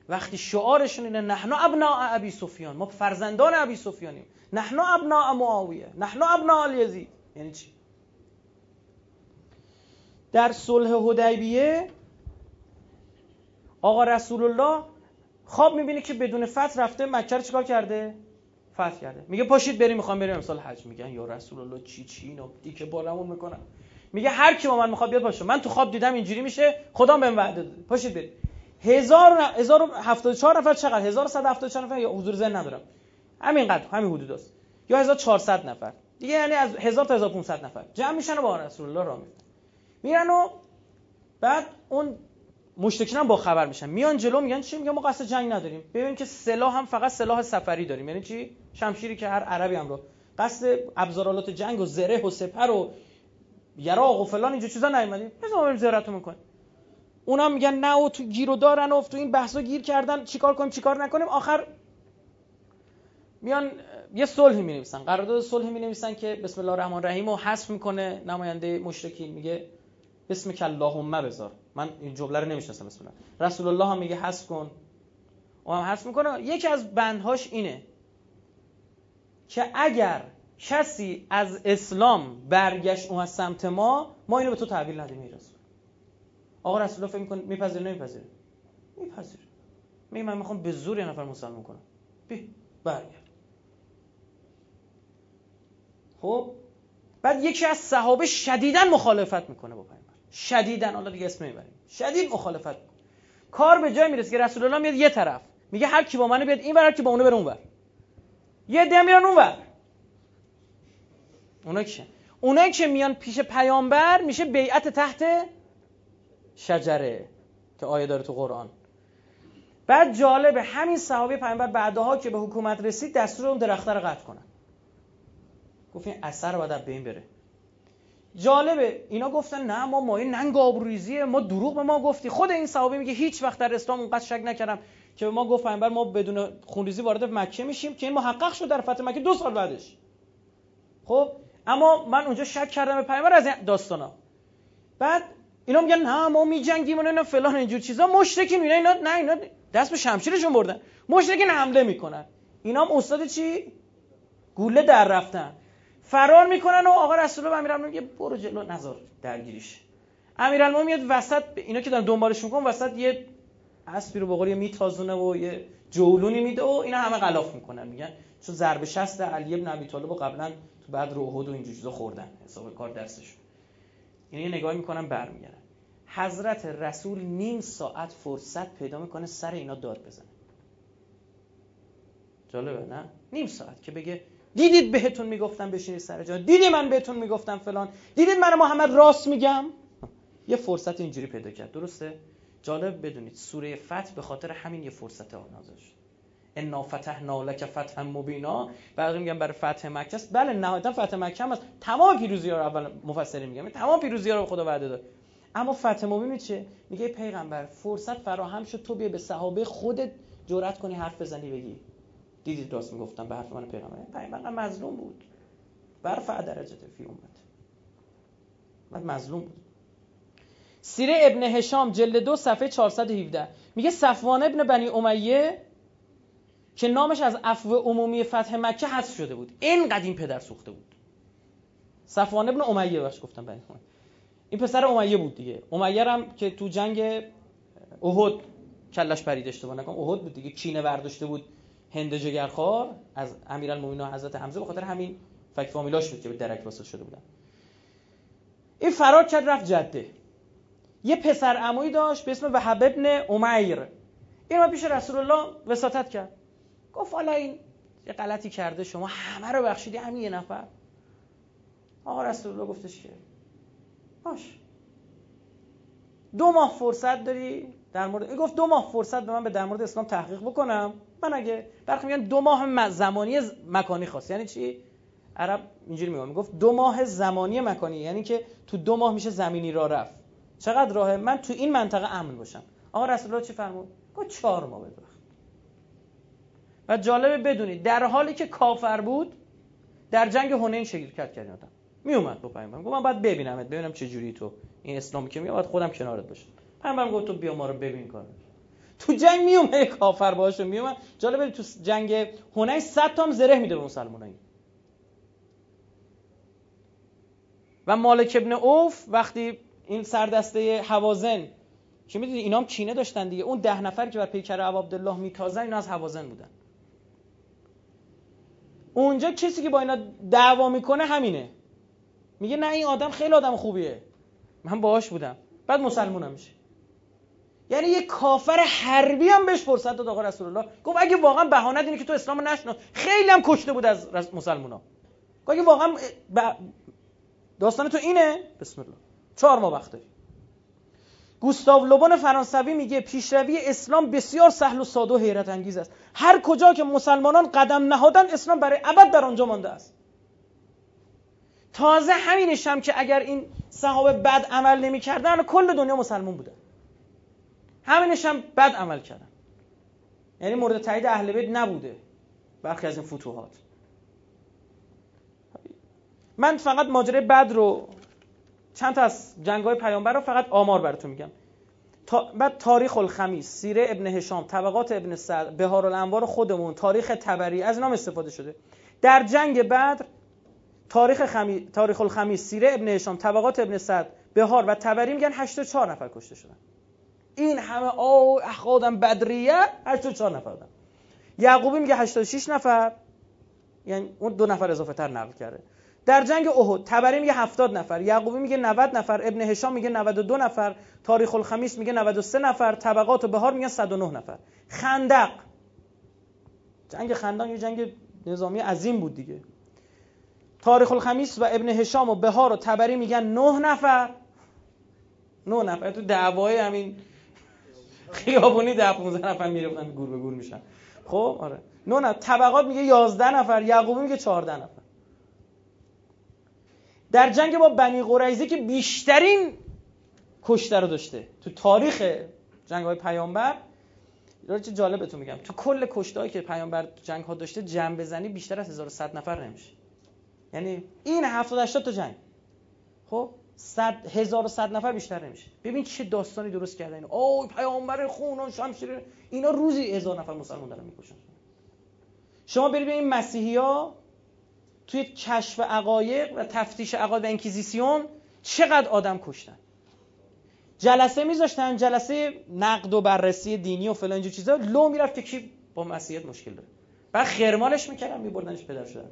وقتی شعارشون اینه نحنا ابناء ابی سفیان ما فرزندان ابی سفیانیم. نحنا ابناء معاویه نحنا ابناء یزید. یعنی چی؟ در صلح حدیبیه آقا رسول الله خواب می‌بینه که بدون فتح رفته مکه رو چیکار کرده؟ فتح کرده. میگه پاشید بریم می‌خوام بریم. امسال حج میگن. یا رسول الله چی چی؟ اینا دیگه بالامون می‌کنن. میگه هر کی با من می‌خواد بیاد باشه. من تو خواب دیدم اینجوری میشه خدا بهم وعده داده پاشید بریم. 1074 نفر چقدر؟ 1174 نفر؟ یا حضور ذهن ندارم. همینقدر همین حدود است. یا 1400 نفر. دیگه یعنی از 1000 تا 1500 نفر. جمع میشن با رسول الله میرن. میرن و بعد اون مشرکین هم با خبر میشن. میان جلو میگن چی؟ میگن ما قصد جنگ نداریم. ببین که سلاح هم فقط سلاح سفری داریم. یعنی چی؟ شمشیری که هر عربی هم رو. قصد ابزارالات جنگ و زره و سپر و یراق و فلان اینجا چیزا نیومدیم. بذار ما بریم زیارتمون می‌کنیم. اونم میگن نه و تو گیر و دارن و تو این بحثا گیر کردن. چیکار کنیم؟ چیکار نکنیم؟ آخر میان یه صلحی می نویسن قرارداد صلحی می نویسن که بسم الله الرحمن الرحیم رو حذف می‌کنه نماینده مشرکین. میگه بسم اللهم بذار من این جمله رو نمی‌شناسم الله. رسول الله هم میگه حذف کن. اون هم می‌کنه. یکی از بندهاش اینه که اگر کسی از اسلام برگشت اون از سمت ما ما اینو به تو تحویل ندیم ای رسول. آقا رسول الله فکر می‌کنه میپذیره نمیپذیره؟ میپذیره. میگه من می‌خوام به زور یه نفر مسلمان کنم. بی برگرد. خب؟ بعد یکی از صحابه شدیدا مخالفت می‌کنه با شدیدا حالا دیگه اسم نمی‌بریم. شدید مخالفت کار به جای می‌رسه که رسول الله میاد یه طرف. میگه هر کی با منو بیاد این ور هر با اونو بره اون ور. یه ده میرن اون ور. اونا کیه اونایی که میان پیش پیامبر میشه بیعت تحت شجره که آیه داره تو قرآن. بعد جالبه همین صحابه پیامبر بعدها که به حکومت رسید دستور اون درخت رو قطع کنن. گفت این اثر باید به این بره. جالبه. اینا گفتن نه ما مایه ننگ آبروریزیه. ما دروغ به ما گفتی. خود این صحابه میگه هیچ وقت در اسلام اونقدر شک نکردم که به ما گفت پیامبر ما بدون خونریزی وارد مکه میشیم که این محقق شد در فتح مکه دو سال بعدش. خب اما من اونجا شک کردم به پیامبر از داستانا. بعد اینا میگن نه ما میجنگیم و فلان اینجور چیزا. مشرکین اینا اینا نه اینا دست به شمشیرشون بردن. مشرکین حمله می‌کنن. اینا هم استاد چی؟ گوله در رفتن. فرار می‌کنن و آقا رسول الله امیرالمومنین میگه برو جلو نظر درگیریش. امیرالمومنین میاد وسط اینا که دارن دنبالش می‌کنن وسط یه اسبی رو به قول میتازونه و یه جولونی میده و اینا همه غلاف می‌کنن میگن. چون ضربه شست علی ابن ابی طالب قبلا تو بعد رو احد و اینجور چیزا خوردن حساب کار دستشون اینا یه نگاهی می‌کنن برمیگردن. حضرت رسول نیم ساعت فرصت پیدا می‌کنه سر اینا داد بزنه. جالبه نه؟ نیم ساعت که بگه دیدید بهتون می‌گفتم بشینید سر جا. دیدی من بهتون می‌گفتم فلان. دیدید من محمد راست میگم؟ یه فرصت اینجوری پیدا کرد. درسته؟ جالب بدونید سوره فتح به خاطر همین یه فرصت نازل شد. انا فتحنا لک فتحا مبینا. بعضی میگن برای فتح مکه است. بله نهایتا فتح مکه هم است تمام پیروزی ها رو اول مفسرین میگن. تمام پیروزی ها رو خدا وعده داد. اما فتح مبین چه میگه پیغمبر فرصت فراهم شد تو بیا به صحابه خودت جرأت کنی حرف بزنی بگی. دیدید راست می‌گفتم به حرف من پیغمبر؟ پیغمبر مظلوم بود. برفع درجه فی امت من مظلوم بود. سیره ابن هشام جلد دو صفحه 417 میگه صفوان ابن بنی امیه که نامش از عفو عمومی فتح مکه حذف شده بود. این قدیم پدر سوخته بود. صفوان ابن امیه باش گفتم بنی امیه این پسر امیه بود دیگه. امیه هم که تو جنگ احد کلش پرید اشتباه نکنم. احد بود دیگه. کینه برداشته بود. هند جگرخوار از امیرالمومنین حضرت حمزه به خاطر همین فک فامیلاش بود که به درک واسه شده بودن. این فرار کرد رفت جده. یه پسر عمویی داشت به اسم وهب ابن امیر این پیش رسول الله وساطت کرد. گفت حالا این یه غلطی کرده شما همه رو بخشیدی همین یه نفر. آقا رسول الله گفتش که باش. دو ماه فرصت داری در مورد گفت دو ماه فرصت به من به در مورد اسلام تحقیق بکنم. من اگه برخی میگن دو ماه زمانی مکانی خواست یعنی چی؟ عرب اینجوری میگه. می‌گفت دو ماه زمانی مکانی. یعنی که تو دو ماه میشه زمینی را رفت. چقدر راهه؟ من تو این منطقه امن باشم. آقا رسول الله چی فرمود؟ گفت چهار ماه وقت و جالبه بدونید در حالی که کافر بود در جنگ هنین شرکت کرد آدم. می اومد با پیامبر. گفت من باید ببینمت ببینم چه جوری تو. این اسلامی که میاد خودم کنارت باشم. پیامبر گفت تو بیا ما رو ببین کار تو جنگ می اومد کافر باشه می اومد جالبه تو جنگ هنین 100 تا زره میده به مسلمانان و مالک ابن اوف وقتی این سردسته حوازن که می‌دونید اینا هم کینه داشتن دیگه. اون ده نفر که بر پیکر ابو عبدالله میتازن اینا از حوازن بودن. اونجا کسی که با اینا دعوا می‌کنه همینه. میگه نه این آدم خیلی آدم خوبیه. من باهاش بودم. بعد مسلمونم میشه. یعنی یه کافر حربی هم بهش فرصت داد آقا رسول الله گفت اگه واقعا بهانه اینه که تو اسلام نشنا خیلی هم کشته بود از مسلمونا. گفت اگه واقعا داستان تو اینه؟ بسم الله. چهار ما وقت داری. گوستاو لوبون فرانسوی میگه پیشروی اسلام بسیار سهل و ساده و حیرت انگیز است. هر کجا که مسلمانان قدم نهادن اسلام برای ابد در آنجا مانده است. تازه همینش هم که اگر این صحابه بد عمل نمی‌کردن کل دنیا مسلمان بودن همینش هم بد عمل کردن. یعنی مورد تایید اهل بیت نبوده. برخی از این فتوحات. من فقط ماجرای بد رو چند تا از جنگ های پیامبر رو فقط آمار براتون میگم. تا بعد تاریخ الخمیس سیره ابن هشام طبقات ابن سعد بهار الانوار خودمون تاریخ تبری از نام استفاده شده. در جنگ بدر تاریخ خمی... تاریخ الخمیس سیره ابن هشام طبقات ابن سعد بهار و تبری میگن 84 نفر کشته شدن. این همه او اخوادم بدریه 84 نفر بودن. یعقوبی میگه 86 نفر یعنی اون دو نفر اضافه تر نقل کرده. در جنگ احد تبری میگه 70 نفر یعقوبی میگه 90 نفر ابن هشام میگه 92 نفر تاریخ الخمیس میگه 93 نفر طبقات و بهار میگه 109 نفر. خندق. جنگ خندق یه جنگ نظامی عظیم بود دیگه. تاریخ الخمیس و ابن هشام و بهار و تبری میگن 9 نفر. 9 نفر. تو دعوای همین خیابونی 10 15 نفر می‌رفتن گور به گور میشن. خب آره. 9 نفر طبقات میگه 11 نفر یعقوبی میگه 14 نفر. در جنگ با بنی قریزه که بیشترین کشته رو داشته. تو تاریخ جنگ های پیامبر چه جالب بهتون میگم. تو کل کشته که پیامبر جنگ ها داشته جمع بزنی بیشتر از 1100 نفر نمیشه. یعنی این 70 80 تا جنگ. خب 100 1100 نفر بیشتر نمیشه. ببین چه داستانی درست کردن. اوه پیامبر خون و شمشیر. اینا روزی هزار نفر مسلمان دارن می‌کشن. شما برید این مسیحی ها توی کشف عقایق و تفتیش عقاید و انکیزیسیون چقدر آدم کشتن. جلسه میذاشتن جلسه نقد و بررسی دینی و فلان اینجور چیزا. لو می‌رفت که کی با مسیحیت مشکل داره. بعد خرمالش می‌کردن میبردنش پدر شدن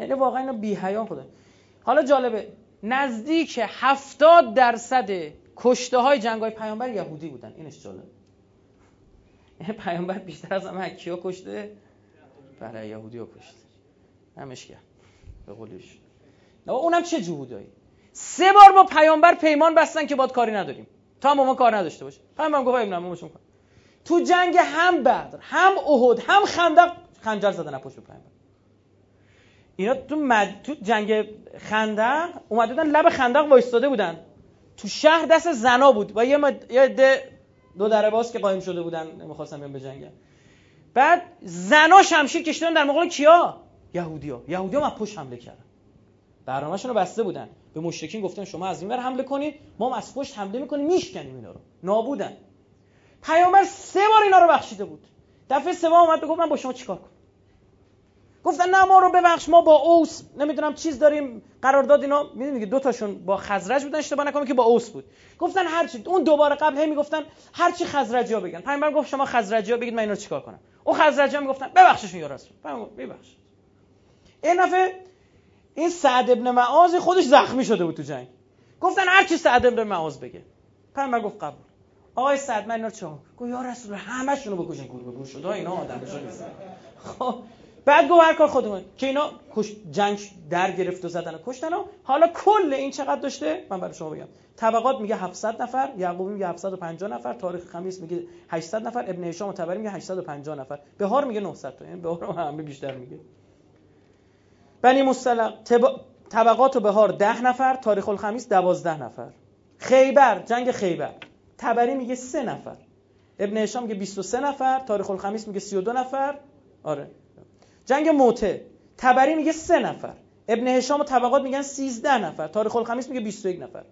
یعنی واقعا اینا بی حیا خدا حالا جالبه نزدیک هفتاد درصد کشته های جنگ های پیامبر یهودی بودن. اینش جالبه. یعنی پیامبر بیشتر از همه کیا کشته؟ بله یهودی ها کشت همش کرد به قولیش اونم چه جهودایی سه بار با پیامبر پیمان بستن که باد کاری نداریم. تا ما ما کار نداشته باشه. پیامبر گفت ابن امامشون تو جنگ هم بدر هم احد هم خندق خنجر زدن پشت پیامبر. اینا تو, مد... تو جنگ خندق اومده بودن لب خندق وایستاده بودن. تو شهر دست زنا بود. و یه, مد... یه ده... دو دره باز که قایم شده بودن می‌خواستن بیان جنگ بعد زنا شمشیر کشیدن در مقابل کیا؟ یهودیا. یهودیا ما پشت حمله کردن. برنامه‌شون رو بسته بودن. به مشرکین گفتن شما از این ور حمله کنید ما از پشت حمله می‌کنیم میشکنیم اینا رو. نابودن. پیامبر سه بار اینا رو بخشیده بود. دفعه سوم اومد گفت من با شما چیکار گفتن نه ما رو ببخش ما با اوس نمی‌دونم چیز داریم قرارداد اینا. می‌دونید دو تاشون با خزرج بودن اشتباه نکنم که با اوس بود. گفتن هر چی اون دوباره قبل هی می‌گفتن هر چی خزرجیا بگن. پیامبر گفت شما خزرجیا بگید من اینا رو چیکار کنم؟ او خزرجیا می‌گفتن ببخششون یا رسول ببخش این نفع این سعد ابن معاذ خودش زخمی شده بود تو جنگ. گفتن هر چی سعد ابن معاذ بگه. پیامبر گفت قبول. آقای سعد من اینا رو چه گفت یا رسول همشونو بکشین گور به گور شده اینا آدمشون نیستن. خب بعد گفت هر کار خودمون. که اینا جنگ در گرفت و زدن و کشتن و حالا کل این چقدر داشته؟ من برای شما بگم. طبقات میگه 700 نفر یعقوبی میگه 750 نفر تاریخ خمیس میگه 800 نفر ابن هشام و تبری میگه 850 نفر. بهار میگه 900 تا. یعنی بهار همه بیشتر میگه. بنی مصطلق طبقات و بهار 10 نفر تاریخ الخمیس 12 نفر. خیبر جنگ خیبر. تبری میگه 3 نفر. ابن هشام میگه 23 نفر تاریخ الخمیس میگه 32 نفر. آره. جنگ موته. تبری میگه سه نفر. ابن هشام و طبقات میگن 13 نفر. تاریخ الخمیس میگه 21 نفر.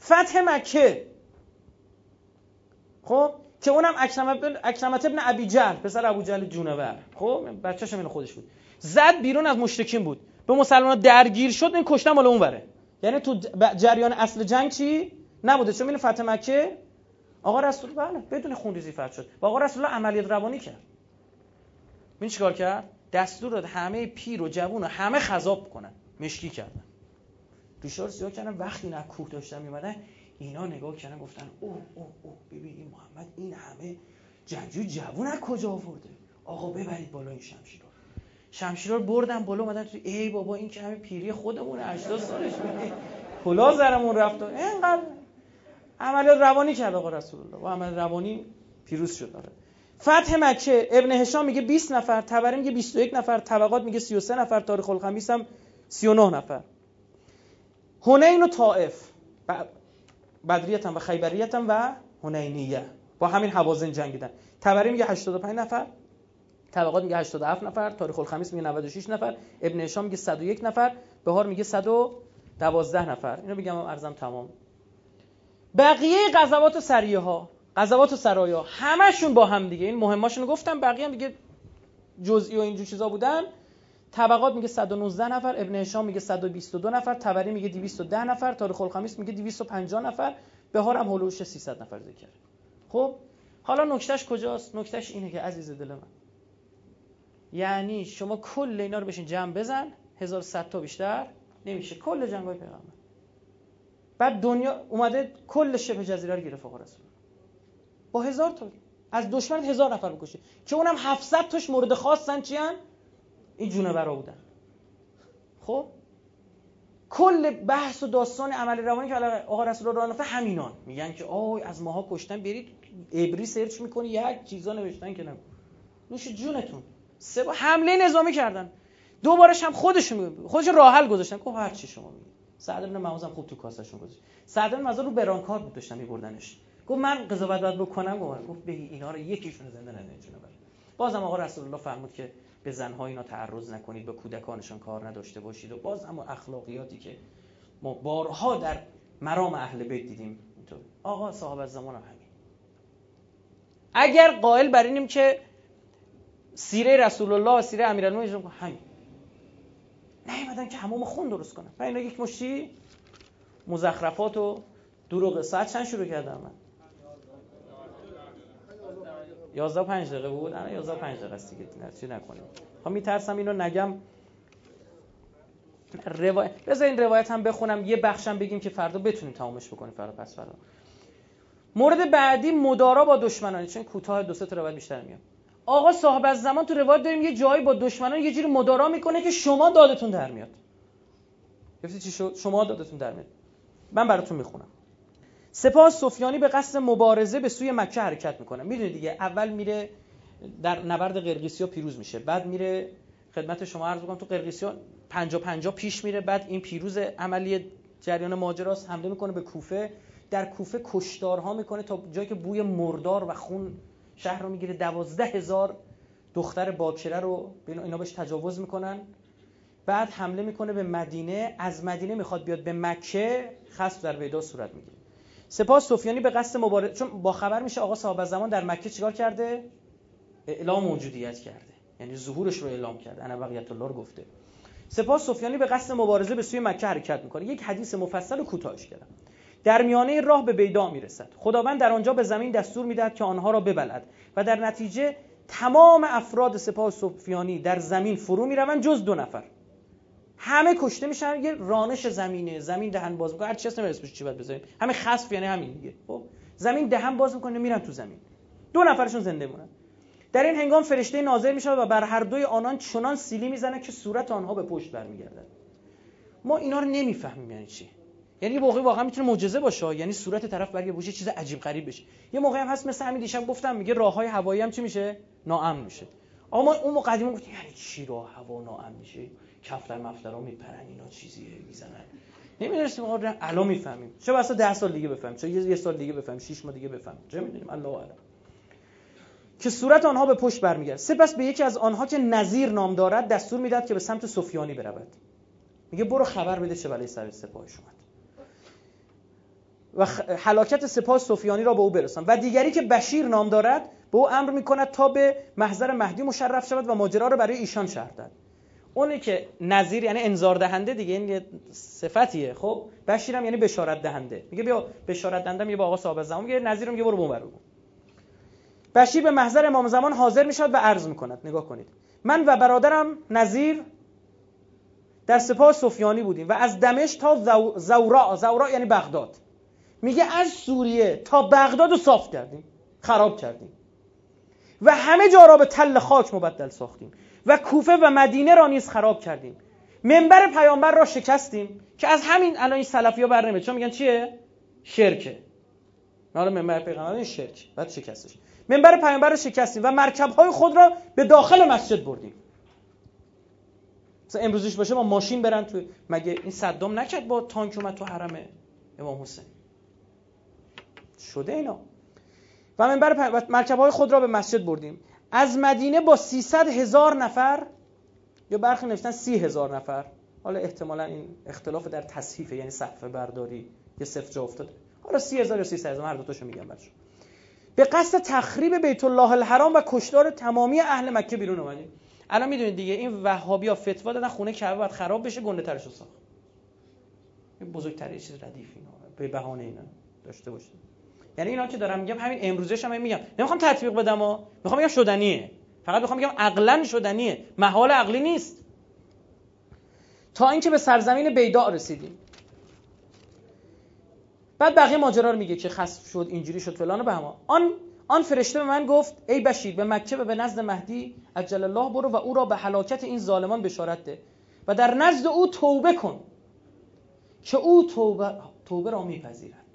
فتح مکه. خب؟ که اونم اکرمت ابن ابی جهل پسر ابو جهل جونور. خب؟ بچه‌ش اینو خودش بود زد بیرون از مشرکین بود. به مسلمان درگیر شد این کشتن مال اون بره یعنی تو جریان اصل جنگ چی؟ نبوده. چون این فتح مکه؟ آقا رسول بله بدون خونریزی فتح شد. و آقا رسول الله عملیات روانی کرد. این چیکار کرد؟ دستور داد همه پیر و جوون و همه خذاب کنن. مشکی کردن. ریشار سیاه کردن وقتی نه کوه داشتن میمدن اینا نگاه کردن گفتن اوه اوه اوه ببین محمد این همه جنگجو جوون از کجا آورده؟ آقا ببرید بالا این شمشیر رو شمشیر رو بردن بالا اومدن تو ای بابا این که همه پیری خودمونه 80 سالش کلا زرمون رفت اینقدر. عملیات روانی کرد آقا رسول الله. و عمل روانی پیروز شد. داره فتح مکه ابن هشام میگه 20 نفر تبری میگه 21 نفر طبقات میگه 33 نفر تاریخ الخمیس هم 39 نفر. هنین و طائف بدریت و خیبریت و هنینیه با همین حوازن جنگیدن. تبری میگه 85 نفر طبقات میگه 87 نفر تاریخ الخمیس میگه 96 نفر ابن هشام میگه 101 نفر بهار میگه 112 نفر. اینو بگم ارزم تمام. بقیه غزوات و سریه ها غزوات و سرایا همشون با هم دیگه. این مهماشون رو گفتم بقیه هم دیگه جزئی و اینجور چیزا بودن. طبقات میگه 119 نفر ابن هشام میگه 122 نفر تبری میگه 210 نفر تاریخ الخمیس میگه 250 نفر. بهار هم هولوش 300 نفر ذکر خب حالا نکتهش کجاست؟ نکتهش اینه که عزیز دل من. یعنی شما کل اینا رو بشین جمع بزن 1100 تا بیشتر نمیشه. کل جنگای پیغمبر. بعد دنیا اومده کل شبه جزیره رو گرفت آقا رسول. با هزار تا از دشمن هزار نفر بکشی که اونم 700 تاش مورد خاصن چی هن؟ این جونورا بودن. خب؟ کل بحث و داستان عمل روانی که آقا رسول الله راه همینان. میگن که آی از ماها کشتن برید ابری سرچ می‌کنی یک چیزا نوشتن که نگو. نوش جونتون. سه با حمله نظامی کردن. دوبارش هم خودشون خودش راحل گذاشتن. گفت هر چی شما میگید. سعد بن معاذ خوب تو کاسهشون گذاشت. سعد بن معاذ رو برانکار بود داشتن میبردنش. گفت من قضاوت باید بکنم گفت گفت به اینا رو یکیشون زنده نمی‌تونه بره بازم آقا رسول الله فرمود که به زنها اینا تعرض نکنید به کودکانشان کار نداشته باشید و باز اما اخلاقیاتی که ما بارها در مرام اهل بیت دیدیم اینطور. آقا صاحب زمان هم همین. اگر قائل بر اینیم که سیره رسول الله و سیره امیرالمومنین همین. نیومدن که همون خون درست کنن. و اینا یک مشتی مزخرفات و دروغ ساعت چند شروع کردم من 11 5 دقیقه بود؟ الان 11 5 دقیقه است دیگه. چی نکنیم. خب میترسم اینو نگم. روایت بذار این روایت هم بخونم یه بخشم بگیم که فردا بتونیم تمامش بکنیم. فردا پس فردا. مورد بعدی مدارا با دشمنان چون کوتاه دو سه تا روایت بیشتر میاد آقا صاحب از زمان تو روایت داریم یه جایی با دشمنان یه جوری مدارا می‌کنه که شما دادتون در میاد. گفتی چی شد؟ شما دادتون در میاد. من براتون می‌خونم. سپاه سفیانی به قصد مبارزه به سوی مکه حرکت می‌کنه. می‌دونید دیگه اول میره در نبرد قرقیسیا پیروز میشه. بعد میره خدمت شما عرض کنم تو قرقیسیا 50 50 پیش میره. بعد این پیروز عملی جریان ماجراست حمله می‌کنه به کوفه. در کوفه کشتارها می‌کنه تا جایی که بوی مردار و خون شهر رو می‌گیره. دوازده هزار دختر باکره رو اینا بهش تجاوز می‌کنن. بعد حمله می‌کنه به مدینه. از مدینه می‌خواد بیاد به مکه. خصف در ویدا صورت می‌گیره. سپاه سفیانی به قصد مبارزه چون با خبر میشه آقا صاحب زمان در مکه چیکار کرده؟ اعلام موجودیت کرده. یعنی ظهورش رو اعلام کرده. انا بقیت الله گفته. سپاه سفیانی به قصد مبارزه به سوی مکه حرکت می‌کنه. یک حدیث مفصل و کوتاهش کردم. در میانه راه به بیدا می‌رسد. خداوند در آنجا به زمین دستور می‌دهد که آنها را ببلد و در نتیجه تمام افراد سپاه سفیانی در زمین فرو می‌روند جز دو نفر. همه کشته میشن یه رانش زمینه زمین دهن باز می‌کنه. هر چی اسمش چی باید بذاریم. همه خسف یعنی همین دیگه. خب؟ زمین دهن باز می‌کنه میرن تو زمین. دو نفرشون زنده مونن در این هنگام فرشته نازل میشه و بر هر دوی آنان چنان سیلی می‌زنه که صورت آنها به پشت برمیگردد ما اینا رو نمی‌فهمیم یعنی چی. یعنی یه موقعی واقعا می‌تونه معجزه باشه یعنی صورت طرف برگه چیز عجیب غریب بشه. یه موقعی هم هست مثل همین دیشب گفتم میگه راههای هوایی هم چی میشه؟ ناامن میشه. اما اون موقع قدیما گفتیم یعنی چی راه هوا ناامن میشه؟ کفتر مفترا میپرن اینا چیزیه می‌زنن. نمی‌دونستیم آقا الان می‌فهمیم. چه واسه 10 سال دیگه بفهمیم چه یه سال دیگه بفهمیم 6 ماه دیگه بفهمیم. چه می‌دونیم؟ الله اعلم. که صورت آنها به پشت برمیگرد سپس به یکی از آنها که نظیر نام دارد دستور می‌داد که به سمت سفیانی برود. میگه برو خبر بده چه بلای سر سپاهش اومد. و حلاکت سپاه سفیانی را به او برسان. و دیگری که بشیر نام دارد به او امر می‌کند تا به محضر مهدی مشرف شود و ماجرا را برای ایشان شرح دهد. اونی که نظیر یعنی انذار دهنده دیگه این یه صفتیه. خب بشیرم یعنی بشارت دهنده. میگه بیا بشارت دهنده میگه با آقا صاحب زمان میگه نظیرم میگه برو بون بشیر به محضر امام زمان حاضر می‌شد و عرض می‌کند. نگاه کنید. من و برادرم نظیر در سپاه سفیانی بودیم و از دمشق تا زورا زورا یعنی بغداد. میگه از سوریه تا بغداد رو صاف کردیم. خراب کردیم. و همه جا را به تل خاک مبدل ساختیم. و کوفه و مدینه را نیز خراب کردیم. منبر پیامبر را شکستیم که از همین الان این سلفی ها بر چون میگن چیه؟ شرکه. حالا منبر پیغمبر شرک. بعد شکستش. منبر پیامبر را شکستیم و مرکب های خود را به داخل مسجد بردیم. مثلا امروزش باشه ما ماشین برن تو مگه این صدام نکرد با تانک اومد تو حرم امام حسین؟ شده اینا. و منبر مرکب های خود را به مسجد بردیم. از مدینه با 300 هزار نفر یا برخی نوشتن 30 هزار نفر. حالا احتمالا این اختلاف در تصحیفه یعنی صفحه برداری یه صفر جا افتاده. حالا 30 هزار یا 300 هزار هر میگم برشون به قصد تخریب بیت الله الحرام و کشتار تمامی اهل مکه بیرون اومدیم. الان می‌دونید دیگه این وهابیا فتوا دادن خونه کعبه باید خراب بشه گنده ترشو ساخت. این بزرگترین چیز ردیف اینا به بهانه اینا. داشته باشید. یعنی اینا که دارم میگم همین امروزش هم میگم. نمی‌خوام تطبیق بدم ها. می‌خوام بگم شدنیه. فقط می‌خوام بگم عقلا شدنیه. محال عقلی نیست. تا اینکه به سرزمین بیداء رسیدیم. بعد بقیه ماجرا رو میگه که خسف شد اینجوری شد فلان و به هما آن آن فرشته به من گفت ای بشیر به مکه و به نزد مهدی عجل الله برو و او را به هلاکت این ظالمان بشارت ده. و در نزد او توبه کن. که او توبه, توبه را میپذیرد.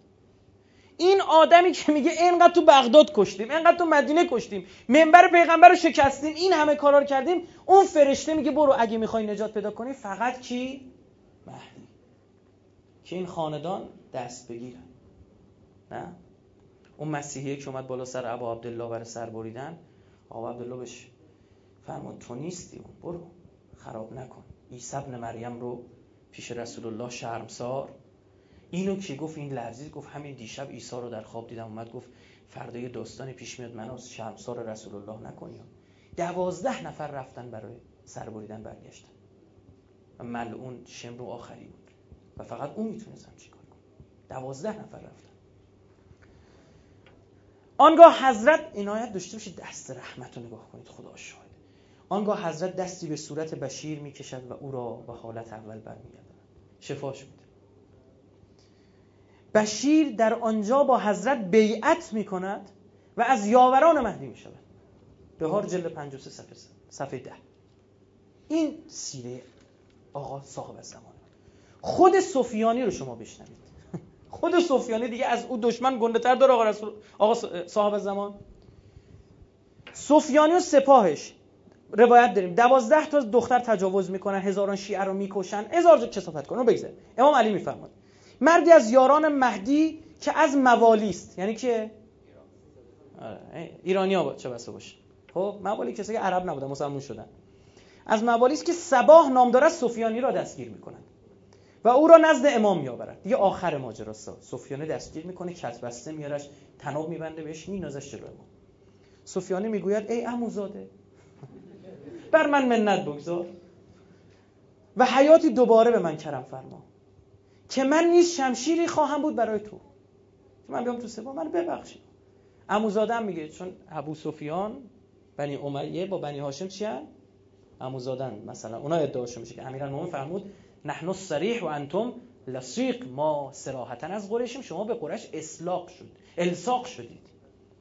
این آدمی که میگه اینقدر تو بغداد کشتیم اینقدر تو مدینه کشتیم منبر پیغمبر رو شکستیم این همه کارا رو کردیم اون فرشته میگه برو اگه می‌خوای نجات پیدا کنی فقط کی؟ مهدی. که این خاندان دست بگیرن. نه؟ اون مسیحیه که اومد بالا سر ابا عبدالله برای سر بریدن آقا عبدالله بهش فرمود تو نیستی برو خراب نکن. عیسی ابن مریم رو پیش رسول الله شرمسار اینو که گفت؟ این لرزید گفت همین دیشب عیسی رو در خواب دیدم اومد گفت فردا یه داستانی پیش میاد منو شرمسار رسول الله نکنیم. دوازده نفر رفتن برای سر بریدن برگشتن. و ملعون شمرو آخری بود. و فقط اون می‌تونستم چیکار کنم. دوازده نفر رفتن. آنگاه حضرت عنایت داشته باشید دست رحمت رو نگاه کنید خدا شاهد. آنگاه حضرت دستی به صورت بشیر می‌کشد و او را به حالت اول برمیگردد شفاش میده بشیر در آنجا با حضرت بیعت می کند و از یاوران مهدی می شود بهار جلد 53 صفحه صفحه ده. این سیره آقا صاحب زمان خود سفیانی رو شما بشنوید. خود سفیانی دیگه از او دشمن گنده تر داره آقا, آقا صاحب زمان. سفیانی و سپاهش روایت داریم. دوازده تا دختر تجاوز می‌کنن هزاران شیعه رو می‌کشن. هزار کسافت کنن. بگذار امام علی میفرماد مردی از یاران مهدی که از موالی است. یعنی که ایرانی ها چه بسه باشه. خب موالی کسی که عرب نبودن مسلمون شدن. از موالی است که سباه نام دارد سفیانی را دستگیر می‌کنند و او را نزد امام میآورد دیگه آخر ماجراست. سفیانی دستگیر می‌کنه کت بسته میارش تناب میبنده بهش مینازش جلو امام. سفیانی می‌گوید ای عموزاده بر من منت بگذار. و حیاتی دوباره به من کرم فرما. که من نیز شمشیری خواهم بود برای تو. که من بیام تو سپاه من ببخشید. عموزاده هم میگه چون ابو سفیان بنی امیه با بنی هاشم چی هم؟ عموزادن مثلا اونا ادعاشون میشه که امیرالمومنین فرمود نحن الصریح و انتم لصیق. ما صراحتا از قریشیم. شما به قریش اصلاق شد. الساق شدید.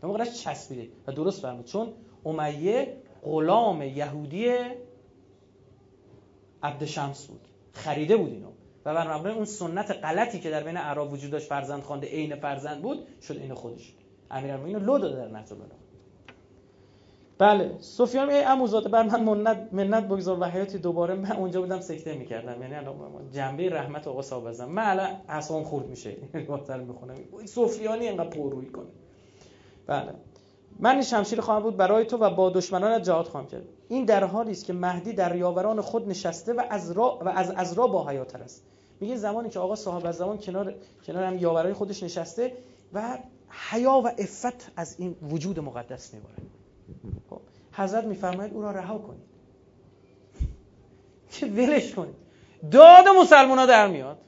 به قریش چسبیدید. و درست فرمود. چون امیه غلام یهودی عبد شمس بود. خریده بود اینو. و بر مبنای اون سنت غلطی که در بین اعراب وجود داشت فرزند خوانده عین فرزند بود شد اینو خودش. امیرالمومنین لو داده در نهج بله سفیان ای اموزاده بر من منت منت بگذار و حیاتی دوباره. من اونجا بودم سکته می‌کردم. یعنی جنبه رحمت آقا صاحب ازم من. الان اعصابم خورد میشه. وقتر می‌خونم. سفیانی اینقدر پررویی کنه. بله. من شمشیر خواهم بود برای تو و با دشمنان جهاد خواهم کرد. این در حالی است که مهدی در یاوران خود نشسته و از را و از از را با حیاتر است. میگه زمانی که آقا صاحب زمان کنار کنار هم یاورای خودش نشسته و حیا و عفت از این وجود مقدس میباره خب حضرت میفرماید او را رها کنید. که ولش کنید. داد مسلمان ها در میاد.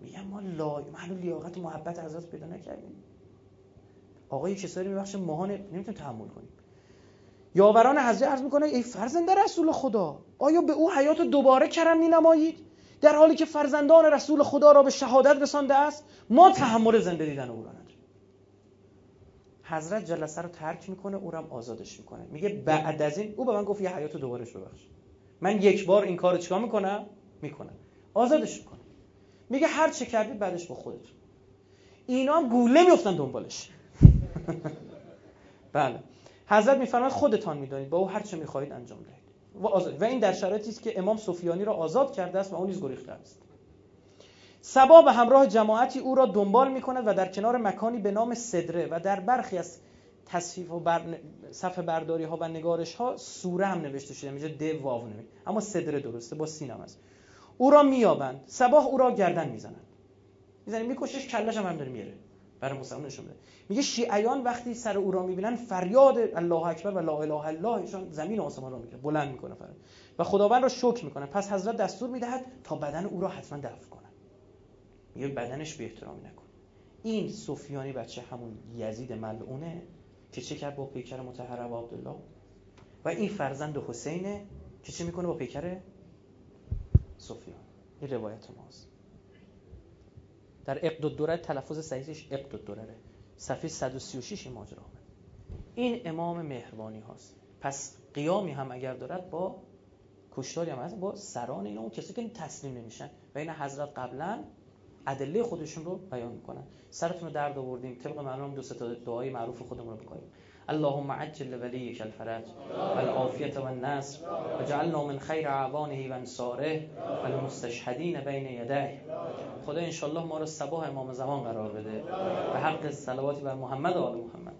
میگم ما لا محل لیاقت محبت حضرت پیدا نکردیم. آقا یه کسایی میبخشه ماها نمی‌تونیم تحمل کنیم. یاوران حضرت عرض می‌کنه ای فرزند رسول خدا آیا به او حیات دوباره کرم مینمایید؟ در حالی که فرزندان رسول خدا را به شهادت رسانده است ما تحمل زنده دیدن او را حضرت جلسه رو ترک می‌کنه او هم آزادش می‌کنه. میگه بعد از این او به من گفت یه حیات دوبارش ببخش من یک بار این کارو چیکار می‌کنم؟ می‌کنم. آزادش می‌کنه. میگه هر چه کردید بعدش با خودتون. اینا گوله میفتن دنبالش. بله. حضرت میفرماید خودتان می‌دانید. با او هر چه می‌خواهید انجام دهید. و, آزاد. و این در شرایطی است که امام سفیانی را آزاد کرده است و اون نیز گریخته است. سبا به همراه جماعتی او را دنبال می کند و در کنار مکانی به نام صدره و در برخی از تصفیف و بر... صفحه برداری ها و نگارش ها سوره هم نوشته شده. اینجا د واو اما صدره درسته با سین هم است او را میابند سباه او را گردن می‌زنند می‌زنه میکشش کلش هم, هم داره میره. برای مسلمان نشون بده میگه شیعیان وقتی سر او را می‌بینن فریاد الله اکبر و لا اله الا الله زمین و آسمان را می‌کنه بلند می‌کنه فرد و خداوند را شکر می‌کنه پس حضرت دستور می‌دهد تا بدن او را حتما دفن کنه میگه بدنش به احترامی نکن. این سفیانی بچه همون یزید ملعونه که چه کرد با پیکر متحر و عبدالله؟ و این فرزند حسینه که چه می‌کنه با پیکر سفیان؟ این روایت ماست. در اقد الدوره تلفظ صحیحش اقد الدوره صفحه 136 این ماجرا این امام مهربانی هاست. پس قیامی هم اگر دارد با کشتاری هم هست با سران اینا. اون کسی که تسلیم نمیشن و این حضرت قبلا ادله خودشون رو بیان می‌کنن. سرتون رو درد آوردیم. طبق معلوم دو تا دعای معروف خودمون رو بکنیم اللهم عجل ولیک الفرج والعافیت والنصر وجعلنا من خیر اعوانه و انصاره والمستشهدین بین یديه خدا انشالله ما رو سباه امام زمان قرار بده. به حق صلواتی بر محمد و آل محمد.